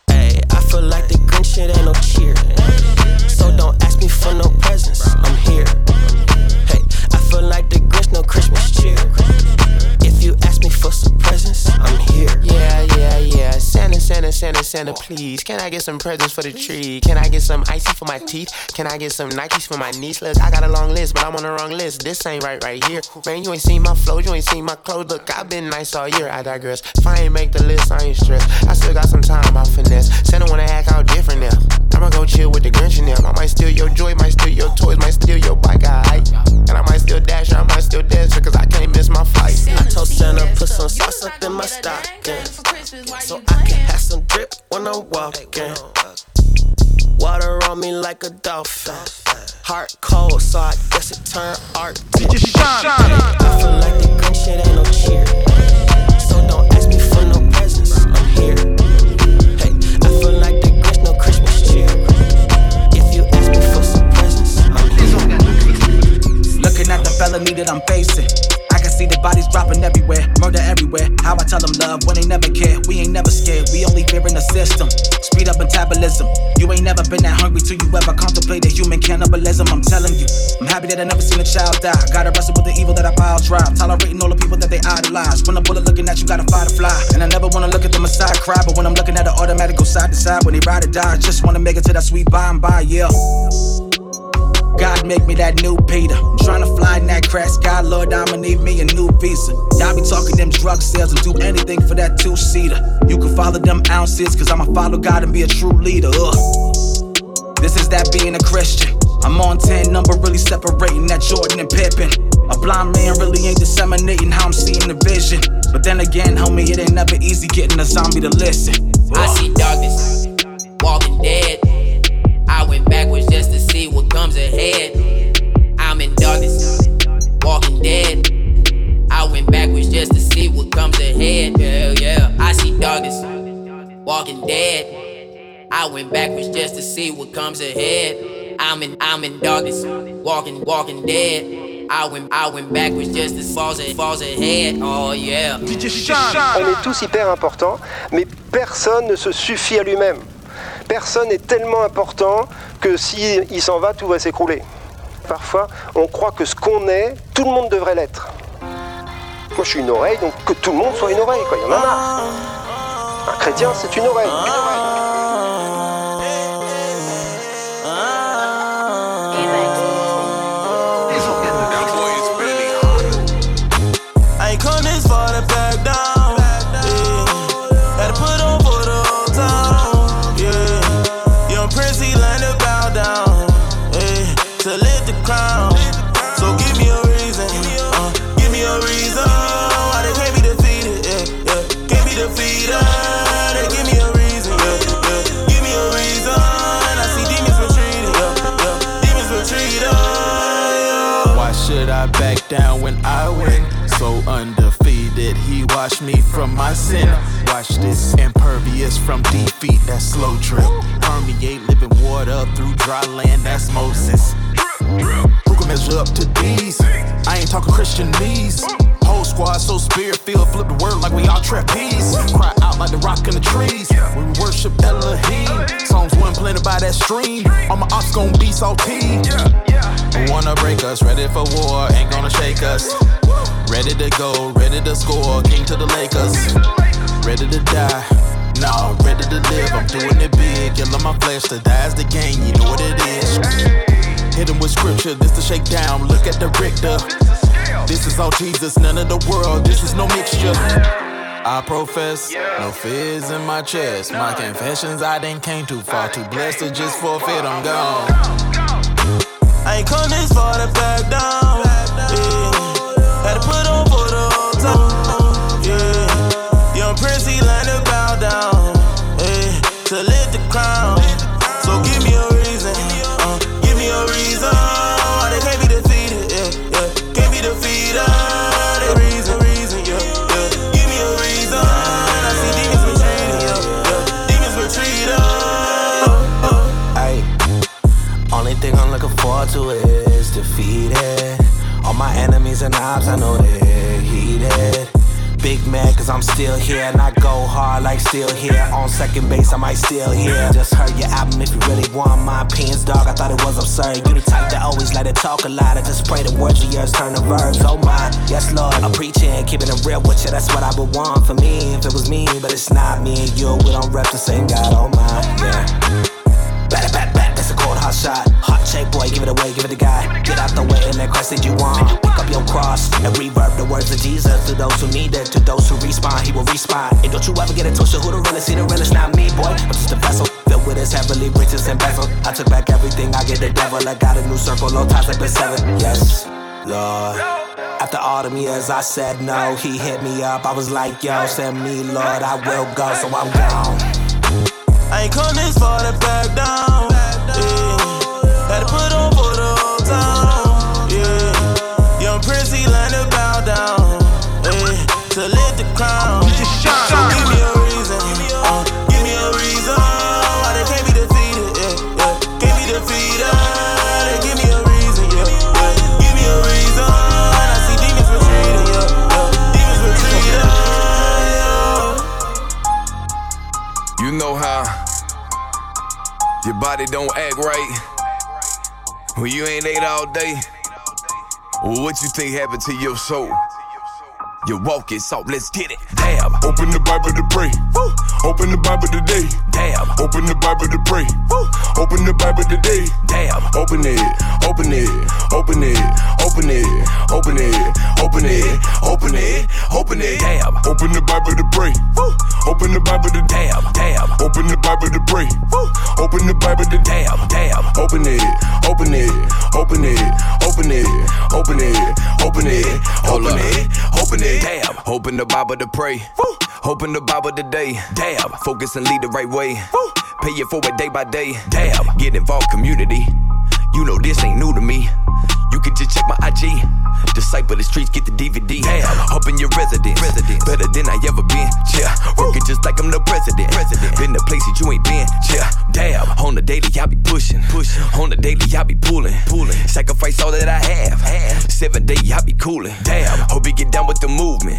Ayy, I feel like the Grinch, shit ain't no cheer. So don't ask me for no presents, I'm here. Hey, I feel like the Grinch, no Christmas cheer. You ask me for some presents, I'm here.
Yeah, yeah, yeah. Santa, Santa, Santa, Santa, please. Can I get some presents for the tree? Can I get some icy for my teeth? Can I get some Nikes for my niece? Look, I got a long list, but I'm on the wrong list. This ain't right right here. Man, you ain't seen my flow, you ain't seen my clothes. Look, I've been nice all year. I digress. If I ain't make the list, I ain't stressed. I still got some time, I'll finesse. Santa wanna act out different now. I'ma go chill with the Grinch and them. I might steal your joy, might steal your toys, might steal your bike? And I my
stocking, so I can have some drip when I'm walking. Water on me like a dolphin. Heart cold, so I guess it turned Arctic.
Tell them love when they never care. We ain't never scared, we only fear in the system. Speed up metabolism. You ain't never been that hungry till you ever contemplated human cannibalism. I'm telling you, I'm happy that I never seen a child die. Gotta wrestle with the evil that I pile drive. Tolerating all the people that they idolize. When a bullet looking at you, gotta fight or fly. And I never wanna look at them side cry, but when I'm looking at the automatic go side to side when they ride or die, I just wanna make it to that sweet by and by, yeah. God make me that new Peter. I'm trying to fly in that crash sky, Lord, I'ma need me a new visa. Y'all be talking them drug sales and do anything for that two seater. You can follow them ounces, cause I'ma follow God and be a true leader. Ugh. This is that being a Christian. I'm on 10 number, really separating that Jordan and Pippen. A blind man really ain't disseminating how I'm seeing the vision. But then again, homie, it ain't never easy getting a zombie to listen.
I see darkness, walking dead. Ahead. I'm in darkness, walking dead. I went backwards just to see what comes ahead. Yeah, yeah. I see darkness, walking dead. I went backwards just to see what comes ahead. I'm in, I'm in darkness, walking, walking dead. I went, I went backwards just as falls, falls ahead. Oh yeah.
On est tous hyper importants, mais personne ne se suffit à lui-même. Personne n'est tellement important que s'il il s'en va, tout va s'écrouler. Parfois, on croit que ce qu'on est, tout le monde devrait l'être. Moi, je suis une oreille, donc que tout le monde soit une oreille. Il y en a marre. Un chrétien, c'est une oreille. Une oreille.
Crown. So give me a reason. Uh, give me a reason why they can't be defeated. Yeah. Yeah. Can't be defeated. They give me a reason. Yeah. Yeah. Give me a reason. I see demons retreating. Yeah. Yeah. Demons retreating.
Why should I back down when I win? So undefeated, he washed me from my sin. Watch this, impervious from defeat, that slow drip. Permeate living water through dry land, that's Moses. Can measure up to these? I ain't talking Christianese. Whole squad so spirit filled, flip the word like we all trapeze. Cry out like the rock in the trees. We worship Elohim. Songs one planted by that stream. All my ops gon' be salty. Wanna break us? Ready for war, ain't gonna shake us. Ready to go, ready to score, king to the Lakers. Ready to die. Nah, ready to live, I'm doing it big. Killing my flesh, to die the game, you know what it is. Hit him with scripture, this the shakedown. Look at the Richter. This is all Jesus, none of the world, this is no mixture. I profess, no fears in my chest. My confessions, I didn't came too far, too blessed to just forfeit, I'm gone.
I ain't come this far to back down. Yeah. Had to put on for the whole town. To
is defeated. All my enemies and ops, I know they're heated. Big man, cause I'm still here and I go hard like still here. On second base, I might still here. Just heard your album if you really want my opinions, dog. I thought it was absurd. You the type that always like to talk a lot. I just pray the words of yours turn to verbs. Oh my, yes, Lord. I'm preaching, keeping it real with you. That's what I would want for me if it was me. But it's not me and you. We don't rep the same God. Oh my, yeah. Back, back, hot shot. Hot shape boy, give it away, give it a guy. Get out the way and that Christ that you want. Pick up your cross and reverb the words of Jesus to those who need it, to those who respond, he will respond. And don't you ever get it twisted, who the realest, see the realest, not me, boy. I'm just a vessel filled with his heavenly riches and vessel. I took back everything, I get the devil. I got a new circle, low ties like the seven. Yes, Lord. After all them years, I said no. He hit me up, I was like, yo, send me, Lord, I will go, so I'm gone.
I ain't come this far to back down.
Your body don't act right when you ain't ate all day. Well, what you think happened to your soul? You walk it, so let's get it. Damn.
Open the Bible to pray. Woo. Open the Bible today.
Damn.
Open the Bible to pray. Woo. Open the Bible today.
Damn.
Open it. Open it. Open it. Open it. Open it. Open it. Open it. Open it.
Damn.
Open the Bible to pray. Woo. Open the Bible to
damn. Damn.
Open the Bible to pray. Woo. Open the Bible to
damn. Damn.
Open it. Open it. Open it. Open it. Open it. Open it. Open it. Open it.
Damn. Open the Bible to pray.
Woo.
Open the Bible today. Damn. Focus and lead the right way.
Woo.
Pay it forward day by day. Damn. Get involved, community. You know this ain't new to me. You can just check my IG. Disciple the streets, get the DVD. Damn. Up in your residence.
Residence.
Better than I ever been. Yeah. Working just like I'm the president.
President.
Been to places you ain't been. Yeah. Damn. On the daily, I be pushing.
Pushing.
On the daily, I be pulling.
Pulling.
Sacrifice all that I have.
Have.
Seven day, I be cooling.
Damn.
Hope you get down with the movement.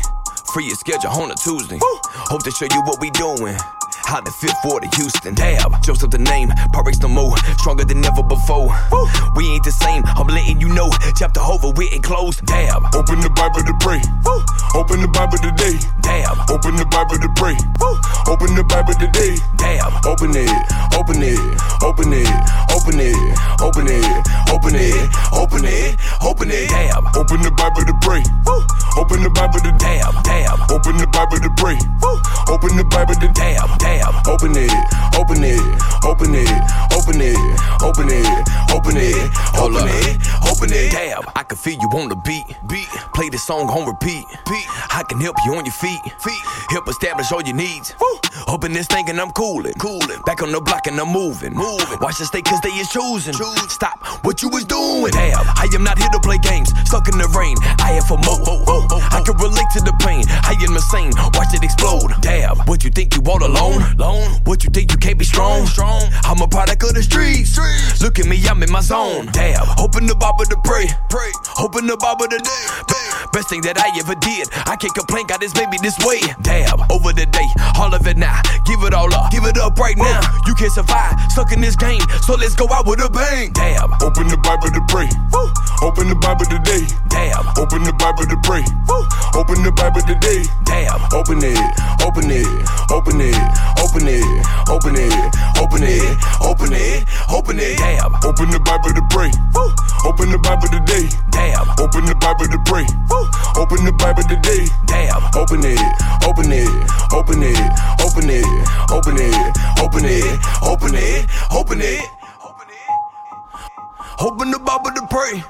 Free your schedule on a Tuesday.
Woo.
Hope to show you what we doing. How the fifth ward of Houston. Damn. Joseph the name. Pyrex no more. Stronger than ever before.
Woo.
We ain't the same. I'm letting you know. Chapter over, we ain't closed. Damn.
Open the Bible to pray. Woo. Open the Bible today.
Damn.
Open the Bible to pray. Woo. Open the Bible today.
Damn.
Open it. Open it. Open it. Open it. Open it. Open it. Open it. Open it.
Damn.
Open the Bible to pray. Woo. Open the Bible to
Damn. Damn.
Open the Bible to pray. Woo. Open the Bible to
Damn. Damn.
Open it. Open it. Open it. Open it. Open it. Open it.
open Hold
Open it. Open it.
Damn, I can feel you on the beat.
Beat.
Play the song on repeat.
Beat.
I can help you on your feet.
Feet.
Help establish all your needs.
Woo.
Open this thing and I'm coolin'.
Coolin'.
Back on the block and I'm moving.
Moving.
Watch the stay cause they is choosing.
Choosing.
Stop what you was doing. Damn, I am not here to play games. Stuck in the rain. I have for more. Oh, oh, oh, I can relate to the pain. I am insane. Watch it explode. Damn, what you think you all alone?
Alone.
What you think you can't be strong?
Strong.
I'm a product of the streets.
Streets.
Look at me, I'm in my zone.
Damn.
Open the Bible to pray.
Pray.
Open the Bible today. Best thing that I ever did. I can't complain, God, this made me this way. Damn. Over the day, all of it now. Give it all up. Give it up right now. You can't survive. Stuck in this game. So let's go out with a bang. Damn.
Open the Bible to pray. Woo. Open the Bible today.
Damn.
Open the Bible to pray. Woo. Open the Bible today.
Damn.
Open it. Open it. Open it. Open it. Open it. Open it. Open it. Open it.
Damn.
Open the Bible to pray. Woo. Open the Bible today.
Damn.
Open the Bible to pray. Woo. Open the Bible today.
Damn.
Open it, open it, open it, open it, open it, open it, open it, open it.
Open the Bible to pray.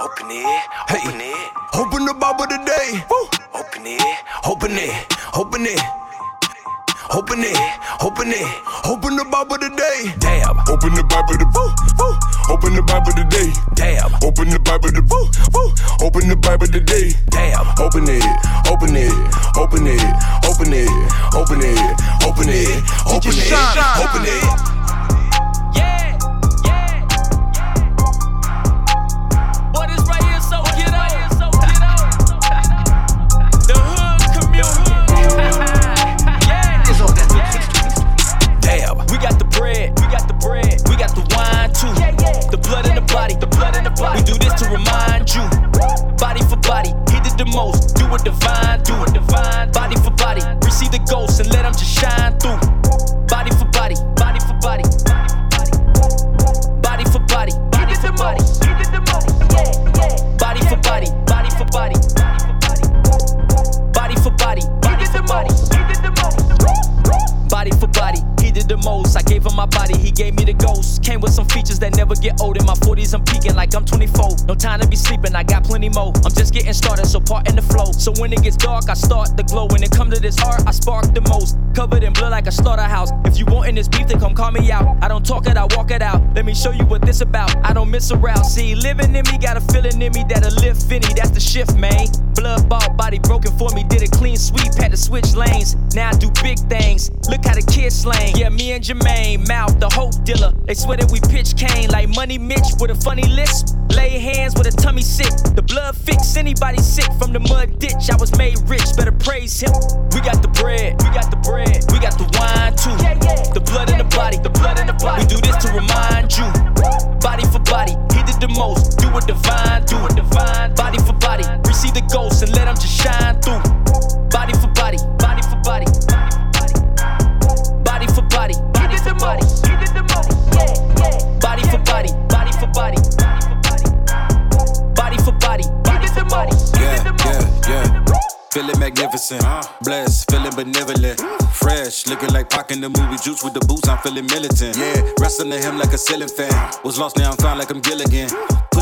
Open it, open it.
Open the Bible today.
Open it,
open it, open it. Open it. Open it. Open the Bible today. Damn.
Open the Bible to woo, woo. Open the Bible today.
Damn.
Open the Bible to woo, woo. Open the Bible today.
Damn.
Open it. Open it. Open it. Open it. Open it. Open it. Open it. Open it.
Yeah, yeah.
two. The blood in the body, the blood in the body. We do this to remind you. Body for body, he did the most. Do it divine, do it divine. Body for body, receive the ghost and let them just shine through. Body for body, body for body. Body for body, body for body. Body for body, body for body. Body for body, body for body. Body for body, he did the most. I gave him my body, he gave me the ghost never get old. In my 40s, I'm peaking like I'm 24. No time to be sleeping, I got plenty more. I'm just getting started, so part in the flow. So when it gets dark, I start the glow. When it come to this art, I spark the most. Covered in blood like a slaughterhouse. If you want in this beef, then come call me out. I don't talk it, I walk it out. Let me show you what this about. I don't miss around. See, living in me, got a feeling in me that'll lift finny. That's the shift, man. Blood bought, body broken for me. Did a clean sweep, had to switch lanes. Now I do big things. Look how the kids slang. Yeah, me and Jermaine, mouth the hope dealer. They swear that we pitch cane like Money Mitch with a funny lisp. Lay hands with a tummy sick. The blood fix anybody sick from the mud ditch. I was made rich, better praise him. We got the bread, we got the bread, we got the wine too. The blood in the body, the blood in the body. We do this to remind you. Body for body, he did the most. Do it divine, do it divine. Body for body, receive the ghost and let them just shine through. Body for body, body for. Body
Feeling magnificent, blessed, feeling benevolent, fresh, looking like Pac in the movie Juice with the boots. I'm feeling militant. Yeah, wrestling to him like a ceiling fan. Was lost now I'm found like I'm Gilligan.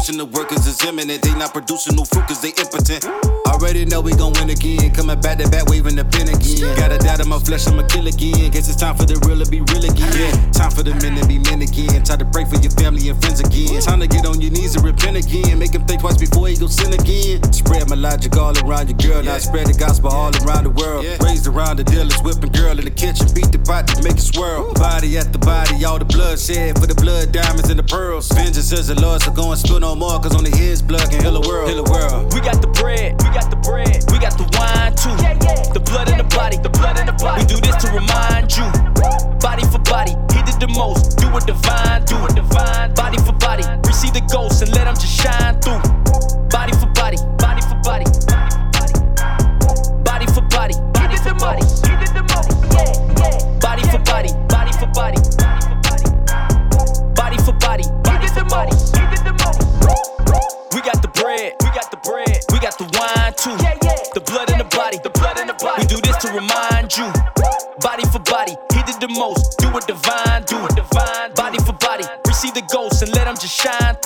Pushing the workers is imminent. They not producing no fruit cause they impotent. Already know we gon' win again. Coming back to back, waving the pen again. Got a doubt in my flesh, I'ma kill again. Guess it's time for the real to be real again. Yeah, time for the men to be men again. Time to pray for your family and friends again. Time to get on your knees and repent again. Make him think twice before he go sin again. Spread my logic all around your girl. Now spread the gospel all around the world. Raised around the dealers, whipping girl in the kitchen. Beat the pot to make it swirl. Body at the body, all the blood shed for the blood diamonds and the pearls. Vengeance is the Lord, so go and spill no more. Cause only his blood can heal the world. Heal the world.
We got the bread, we got the bread, we got the wine too. The blood in the body, the blood in the body. We do this to remind you. Body for body, he did the most. Do it divine, do it divine. Body for body, receive the ghost and let them just shine through. Body for body, body for body. Body for body, he did the most. He did the most. Body body for body, body for body. Body for body, the wine too. The blood in the body, the blood in the body. We do this to remind you. Body for body, he did the most. Do it divine, do it divine. Body for body, receive the ghost and let them just shine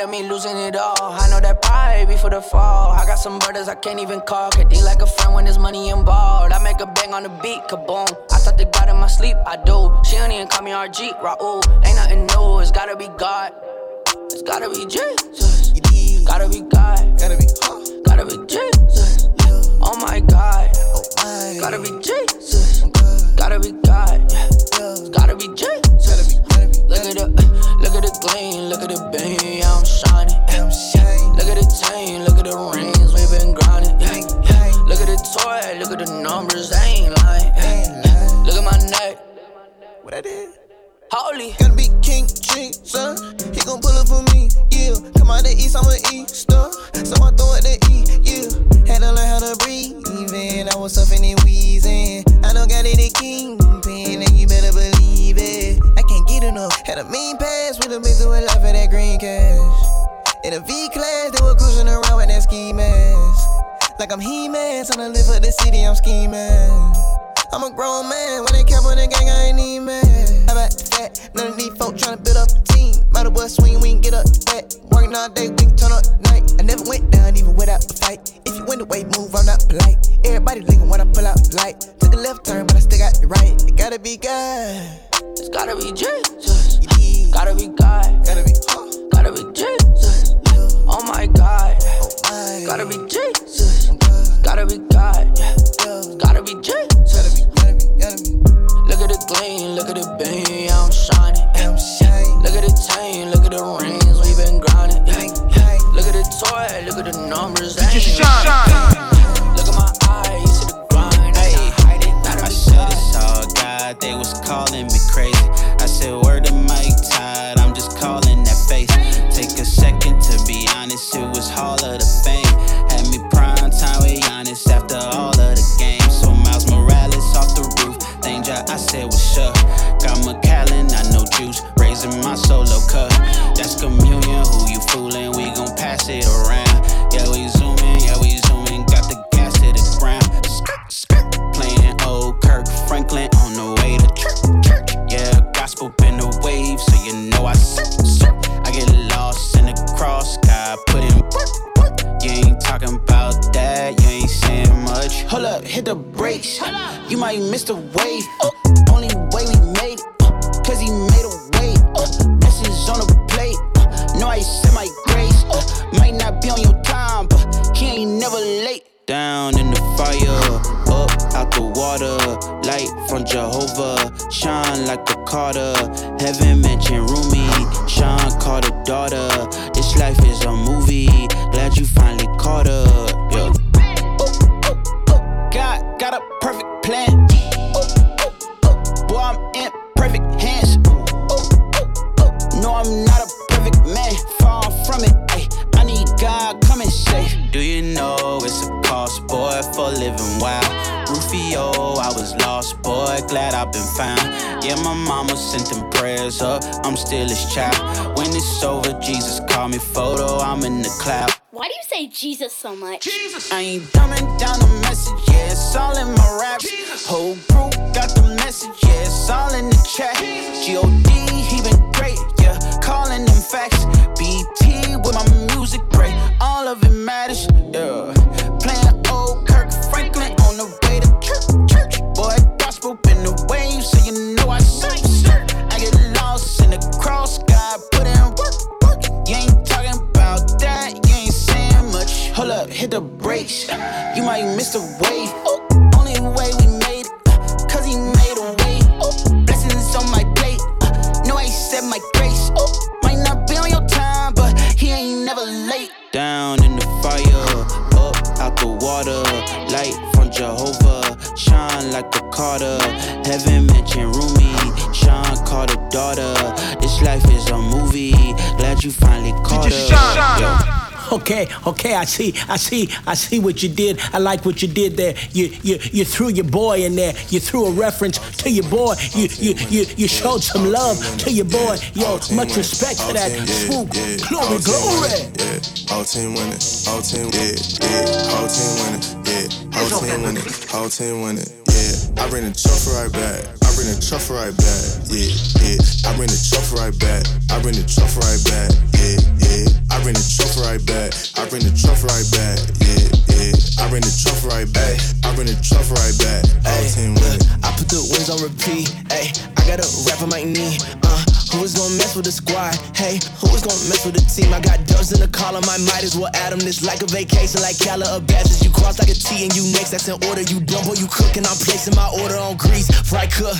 Nah, I'm just of me losing it all. I know that pride before the fall. I got some brothers I can't even call. Could they like a friend when there's money involved? I make a bang on the beat, kaboom. I thought they got in my sleep, I do. She don't even call me RG, Raul. Ain't nothing new, it's gotta be God. It's gotta be Jesus. Gotta be God. Gotta be, gotta be Jesus. Oh my God. Gotta be Jesus. Gotta be God. It's gotta be Jesus. Look at the, look at the gleam, look at the beam, shining. Look at the chain, look at the rings, we been grinding. Look at the toy, look at the numbers, I ain't lying. Look at my neck.
What I did?
Holy.
Gotta be King Jesus. He gon' pull up for me, yeah. Come out the east, I'm a Easter. So I throw it to E, yeah. Had to learn how to breathe, and I was suffering and wheezing. I don't got any kingpin, and you better believe it. I can't get enough. Had a mean pass with a been through a lot for that green cash. In a V class, they were cruising around with that ski mask. Like I'm He-Man, trying to live for the city, I'm scheming. I'm a grown man, when they cap on the gang, I ain't need man. How about that? None of these folk tryna build up a team. Might as well swing, we can get up back. Working all day, we can turn up night. I never went down even without a fight. If you win the way, move, I'm not polite. Everybody linking when I pull out the light. Took a left turn, but I still got the right. It gotta be God.
It's gotta be Jesus.
You might
Okay, okay, I see, I see, I see what you did. I like what you did there. You you you threw your boy in there. You threw a reference to your boy. You you you you showed some love to your boy. Yo, much respect to that. Swoop, glory, glory.
Yeah, whole team winning, whole team, yeah, yeah, whole team winning, yeah, whole team winning, whole team winning, yeah. I bring the truffle right back, I bring the truffle right back, yeah, yeah. I bring the truffle right back, I bring the truffle right back, yeah, yeah. I bring the truffle right back, I bring the truffle right back, yeah, yeah. I bring the truffle right back, I bring the truffle right back, whole team winning.
I put the wins on repeat. Ayy, I got a rap on my knee. Uh, who is gonna mess with the squad? Hey, who is gonna mess with the team? I got dubs in the column. I might as well add them. This like a vacation, like Cala or Badges. You cross like a T and you next. That's in order. You dumb boy, you cooking. I'm placing my order on grease. Fry cook.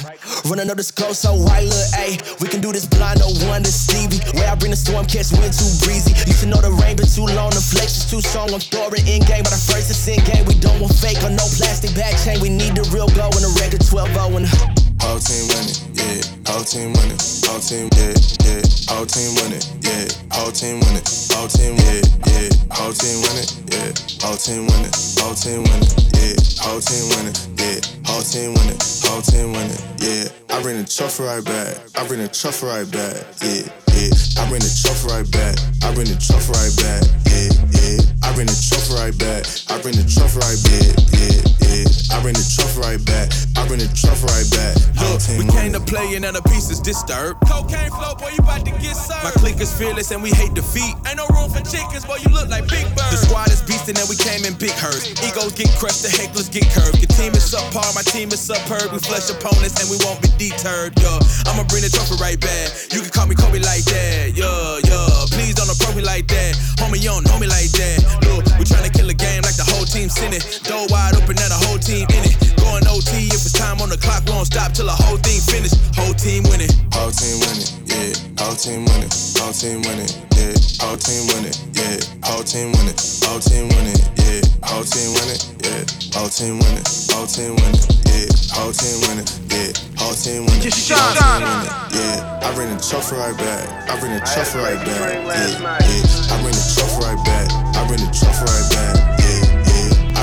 Running up the scope so white look. Ayy, we can do this blind. No to Stevie. Where I bring the storm, catch wind too breezy. You should know the rain been too long. The flex is too strong. I'm throwing in game, but the first it's in game. We don't want fake or no plastic back chain. We need the real go in the record 12 0 and
Whole team winning, yeah. Whole team winning, whole team, yeah, yeah. Whole team winning, yeah. Whole team winning, whole team, yeah, yeah. Whole team winning, yeah. Whole team winning, whole team winning, yeah. Whole team winning, yeah. Whole team winning, whole team winning, yeah. I bring the truffle right back, I bring the truffle right back, yeah, yeah. I bring the truffle right back, I bring the truffle right back, yeah, yeah. I bring the truffle right back, I bring the truffle right back, yeah, yeah. I bring the truffle right back, I bring the truffle right back.
Look, we came to play and now the piece is disturbed. Cocaine flow, boy, you about to get served. My clique is fearless and we hate defeat. Ain't no room for chickens, boy, you look like Big Bird. The squad is beastin' and we came in big herds. Egos get crushed, the hecklers get curved. Your team is subpar, my team is superb. We flush opponents and we won't be deterred, yeah. I'ma bring the trophy right back. You can call me Kobe like that, yeah, yeah. Please don't approach me like that. Homie, you don't know me like that. Look, we tryna kill a game like the whole team send it. Door wide open and the whole team in it. Going OT if it's time on the clock, we won't stop till the whole thing finish. Whole team winning.
Whole team winning, yeah. Whole team winning, whole team winning, yeah. Whole team winning, yeah. Whole team winning, whole team winning, yeah. Whole team winning, yeah. Whole team winning, whole team winning, yeah. Whole team winning, yeah. Whole team winning,
Just
whole team winning, yeah. I bring the truffle right back, I bring the truffle right back, yeah, yeah. I bring the truffle right back, I bring the truffle right back, yeah, yeah. I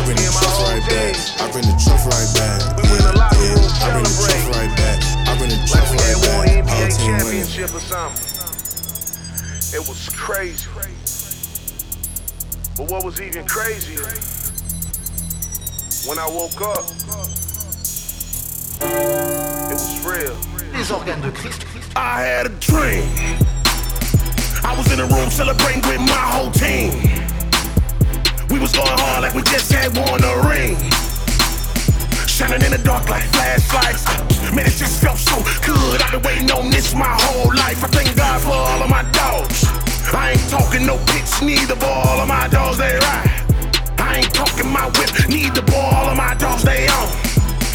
bring the truffle right back, I bring the truffle right back, yeah, yeah. I bring the truffle right back, I bring the truffle right back, whole team winning.
championship or something. It was crazy. But what was even crazier, when I woke up, it was real.
Les organes de Christ.
I had a dream. I was in a room celebrating with my whole team. We was going hard like we just had won a ring. shining in the dark like flashlights. Man, it just felt so good. I've been waiting on this my whole life. I thank God for all of my dogs. I ain't talking no pitch, neither, but all of my dogs they ride. I ain't talking my whip, neither, but all of my dogs they own.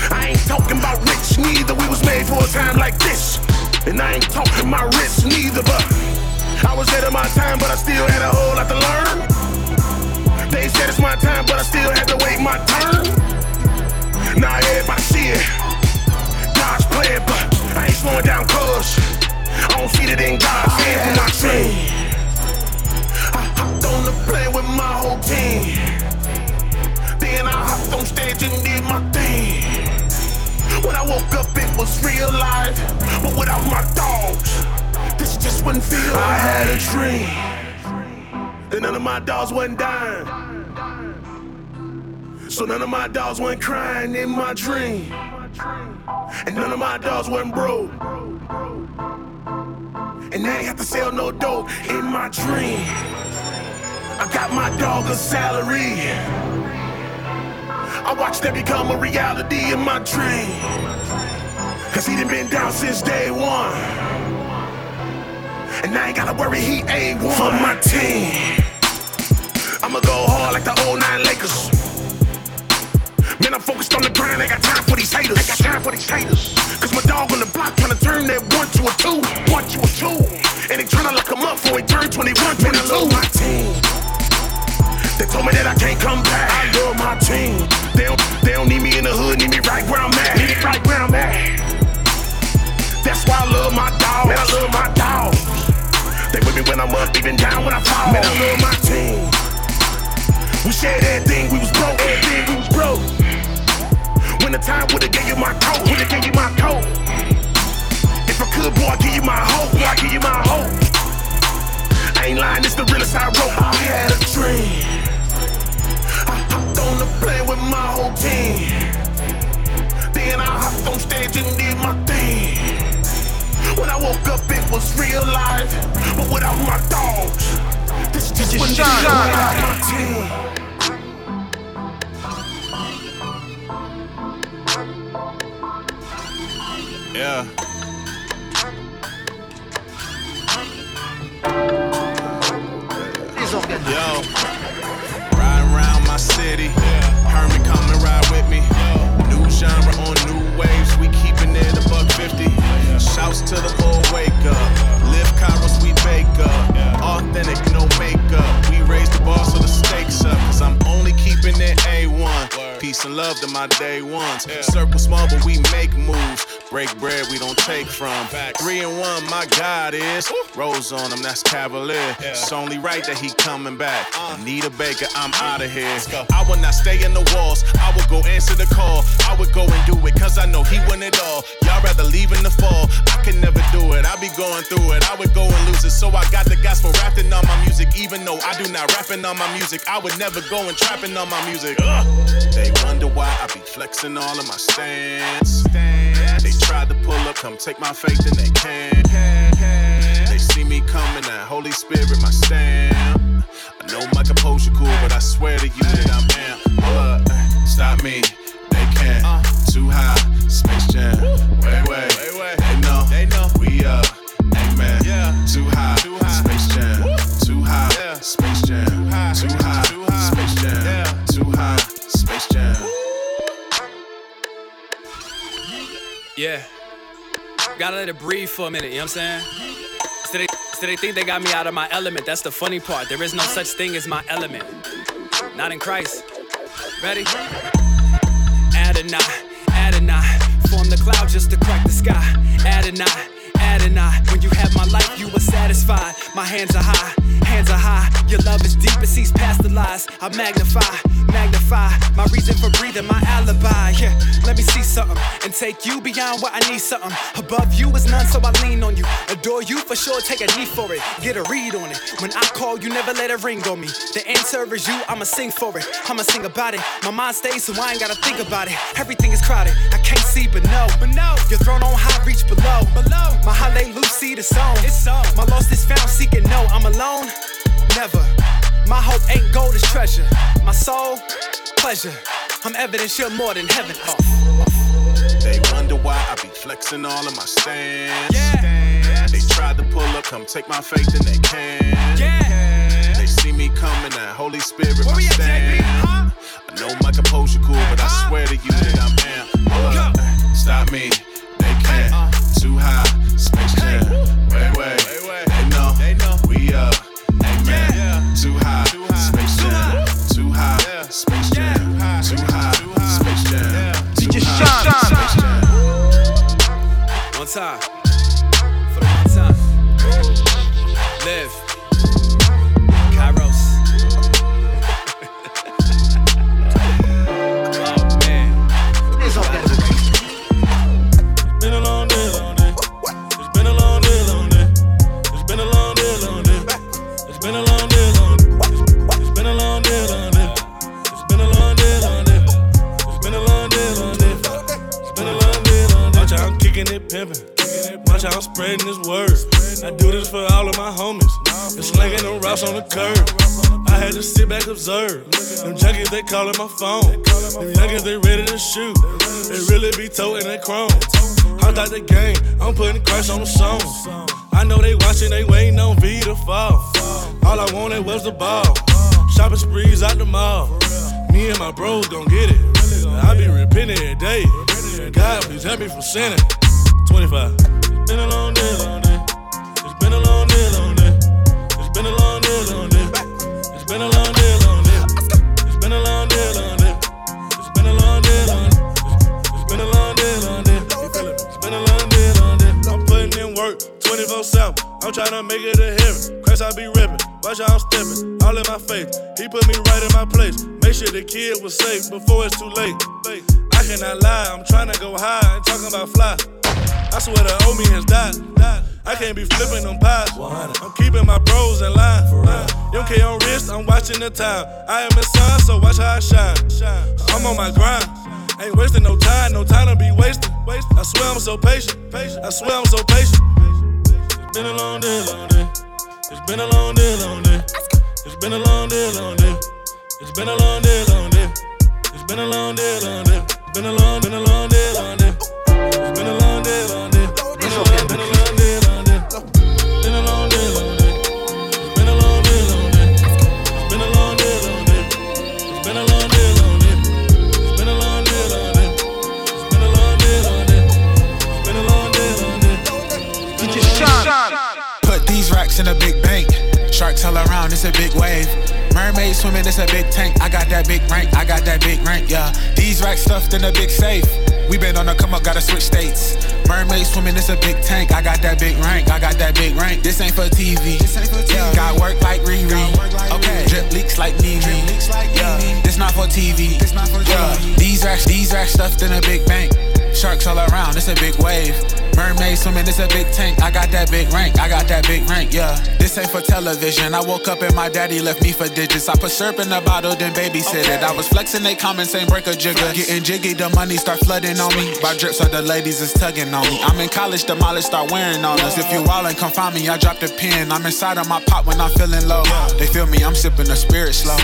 I ain't talking about rich, neither. We was made for a time like this. And I ain't talking my wrist, neither, but I was ahead of my time, but I still had a whole lot to learn. They said it's my time, but I still had to wait my turn. Now everybody see it. God's plan, but I ain't slowing down cause I don't see it in God's hands when I train. I hopped on the plane with my whole team. Then I hopped on stage and did my thing. When I woke up, it was real life, but without my dogs, this just wouldn't feel. I had a dream that none of my dogs wasn't dying. So none of my dogs went crying in my dream. And none of my dogs went broke. And I ain't have to sell no dope in my dream. I got my dog a salary. I watched that become a reality in my dream. Cause he done been down since day one. And I ain't gotta worry, he ain't one for my team. I'ma go hard like the old nine Lakers. Man, I'm focused on the grind. I got time for these haters. I got time for these haters. Cause my dog on the block trying to turn that one to a two. One to a two. And they trying to lock him up before he turn 21, 22. Man, I love my team. They told me that I can't come back. I love my team. They don't, they don't need me in the hood, need me right where I'm at. Need me right where I'm at. That's why I love my dog. Man, I love my dog. They with me when I'm up, even down when I fall. Man, I love my team. We shared everything, we was broke, everything we was broke. When the time would've gave you my coat, would've gave you my coat. If I could, boy, I give you my hope, boy, I give you my hope. I ain't lying, it's the realest I wrote. I had a dream. I hopped on the plane with my whole team. Then I hopped on stage and did my thing. When I woke up, it was real life, but without my dogs, this just be without my team.
Yeah. Yo, riding around my city. Me come and ride with me. New genre on new waves. We keeping it a buck fifty. Shouts to the bull, wake up. Live Kairos, we bake up. Authentic, no makeup. We raise the bar so the stakes up. Cause I'm only keeping it A1. Peace and love to my day ones. Circle small, but we make moves. Break bread we don't take from. Back. Three and one, my God is. Rose on him, that's Cavalier. It's only right that he coming back. Need a baker, I'm out of here. I will not stay in the walls. I will go answer the call. I would go and do it, cause I know he won it all. Y'all rather leave in the fall. I can never do it. I be going through it. I would go and lose it. So I got the gospel rapping on my music. Even though I do not rapping on my music, I would never go and trapping on my music. Ugh. They wonder why I be flexing all of my stance. They tried to pull up, come take my faith and they can't. They see me coming, that Holy Spirit, my stamp. I know my composure cool, but I swear to you that I'm up, stop me,
Gotta let it breathe for a minute, you know what I'm saying? So they, so they think they got me out of my element. That's the funny part. There is no such thing as my element. Not in Christ. Ready? Adonai, Adonai. Form the cloud just to crack the sky. Adonai, When you have my life, you were satisfied. My hands are high, hands are high. Your love is deep, it sees past the lies. I magnify, magnify. My reason for breathing, my alibi. Yeah, let me see something and take you beyond what I need something. Above you is none, so I lean on you. Adore you for sure, take a knee for it. Get a read on it. When I call, you never let it ring on me. The answer is you, I'ma sing for it. I'ma sing about it. My mind stays, so I ain't gotta think about it. Everything is crowded, I can't see, but no, but no. Your throne on high, reach below, below. My hallelujah, see the song. It's so. My lost is found, seeking no. I'm alone, never. My hope ain't gold, it's treasure. My soul, pleasure. I'm evidence you're more than heaven.
They wonder why I be flexing all of my stance. Yeah. They tried to pull up, come take my faith and they can't. Yeah. They see me coming, that Holy Spirit Where my stand. Huh? I know my composure cool, but I swear to you that I'm am. Hold up, stop me. Too high, space jam. Way, way. They know, they know. we up. Amen. Too high, space jam. Too high, space jam. Too high, space jam. DJ Shan.
One time.
Watch how I'm spreading this word. I do this for all of my homies. And slinging them rocks on the curb. I had to sit back, observe. Them junkies, they calling my phone. Them youngins, they ready to shoot. They really be toting that chrome. I out the game, I'm putting Christ on the song. I know they watching, they waiting on V to fall. All I wanted was the ball. Shopping sprees out the mall. Me and my bros gon' get it. I be repenting every day. God, please help me from sinning. 25. Been a long day, long day. It's been a long day, long day. It's been a long day, long day. It's been a long day, long day. It's been a long day, long day. It's been a long day, long day. It's been a long day, long day. It? It's been a long day, long day. I'm putting in work 24 7. I'm trying to make it to heaven. Christ, I be ripping. Watch how I'm stepping. All in my face. He put me right in my place. Make sure the kid was safe before it's too late. I cannot lie. I'm trying to go high and talking about fly. I swear the old me has died. I can't be flipping them pies. I'm keeping my bros in line. Young K on wrist, I'm watching the time. I am a son, so watch how I shine. I'm on my grind. Ain't wasting no time, no time to be wasted. I swear I'm so patient. I swear I'm so patient. It's been a long day, long day. It's been a long day, long day. It's been a long day, long day. It's been a long day, long day. It's been a long day, long day. Been a long, been a long day, long day.
Racks in a big bank. Sharks all around, it's a big wave. Mermaid swimming, it's a big tank. I got that big rank, I got that big rank, yeah. These racks stuffed in a big safe. We been on the come up, gotta switch states. Mermaid swimming, it's a big tank. I got that big rank, I got that big rank. This ain't for TV. This ain't for TV. Yeah. Got work like Riri. Okay. Drip leaks like Nene. Yeah. This not for TV. This not for TV. Yeah. These racks, these racks stuffed in a big bank. Sharks all around, it's a big wave. Mermaid swimming, it's a big tank. I got that big rank, I got that big rank, yeah. This ain't for television. I woke up and my daddy left me for digits. I put syrup in the bottle, then babysit it. I was flexing, they comments ain't break a jigger. Getting jiggy, the money start flooding on me. By drips, so the ladies is tugging on me. I'm in college, the mileage start wearing on us. If you wallin', come find me, I drop the pin. I'm inside of my pot when I'm feeling low. They feel me, I'm sipping the spirit slow.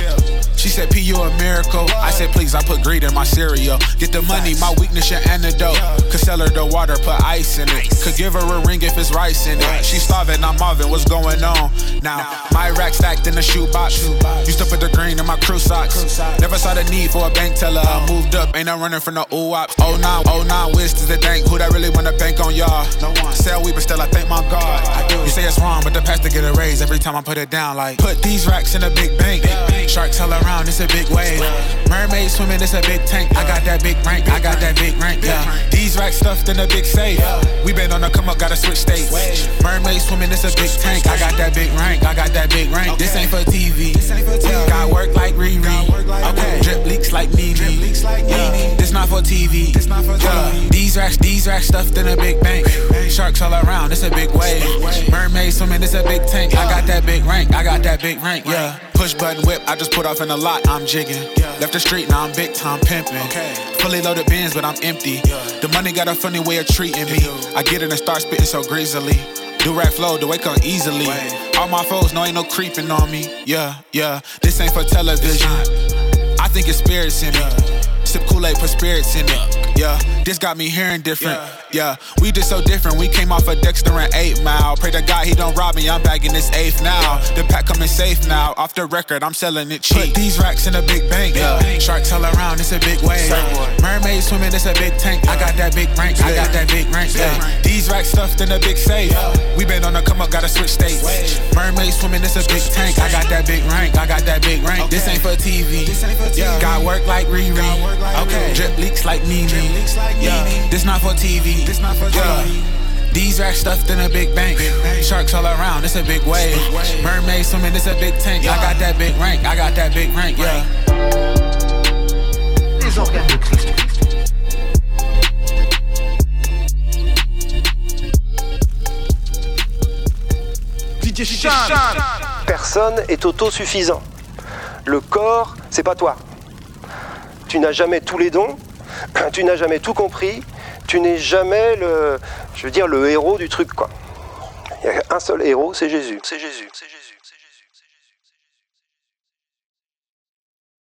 She said, P, you a miracle. I said, please, I put greed in my cereal. Get the money, my weakness, your antidote. Could sell her the water, put ice in it. Could give her a ring if it's rice in it. She starving, I'm Marvin, what's going on? Now, my rack stacked in the shoebox. Used to put the green in my crew socks. Never saw the need for a bank teller. I moved up, ain't no running from oh, oh, the ooh ops. Oh nine, oh nine, whiz to the bank. Who that really wanna bank on y'all? No one. Sell but still I thank my God. You say it's wrong, but the pastor get a raise every time I put it down. Like, put these racks in a big bank. Sharks all around, it's a big wave. Mermaid swimming, it's a big tank. I got that big rank, I got that big rank, yeah. These racks stuffed in a big safe. We been on the come up, gotta switch states. Mermaid swimming, it's a big tank. I got that big rank, I got that big rank. This ain't for TV. Got work like Riri. Okay. Drip leaks like Nene. This not for TV. Yeah. These racks, these racks stuffed in a big bank. Sharks all around, it's a big wave. Mermaid swimming, it's a big tank. I got that big rank, I got that big rank, yeah. Push button whip, I just put off in a lot, I'm jigging. Left the street, now I'm big time pimping. Fully loaded bins, but I'm empty. The money got a funny way of treating me. I get it and start spitting so greasily. Do rap flow, the wake up easily. All my foes no ain't no creeping on me. Yeah, yeah, this ain't for television. I think it's spirits in me. Sip Kool-Aid, put spirits in it. Yeah, this got me hearing different. Yeah, we just so different. We came off a Dexter and 8 Mile. Pray to God he don't rob me. I'm bagging this eighth now. The pack coming safe now. Off the record, I'm selling it cheap. Put these racks in a big bank. Yeah, sharks all around. It's a big wave. Mermaid swimming. It's a big tank. I got that big rank. I got that big rank. Yeah, these racks stuffed in a big safe. We been on the come up, gotta switch states. Mermaid swimming. It's a big tank. I got that big rank. I got that big rank. This ain't for TV. This ain't for TV. Got work like Riri. Okay. Drip leaks like Nene. Yeah. This not for TV. This not for TV. These racks stuffed in a big bank. Sharks all around, it's a big wave. Mermaid swimming, it's a big tank. I got that big rank, I got that big rank, yeah.
Les organes de Christ.
Personne est autosuffisant. Le corps, c'est pas toi. Tu n'as jamais tous les dons, tu n'as jamais tout compris, tu n'es jamais le, je veux dire, le héros du truc, quoi. Il y a un seul héros, c'est Jésus. C'est Jésus.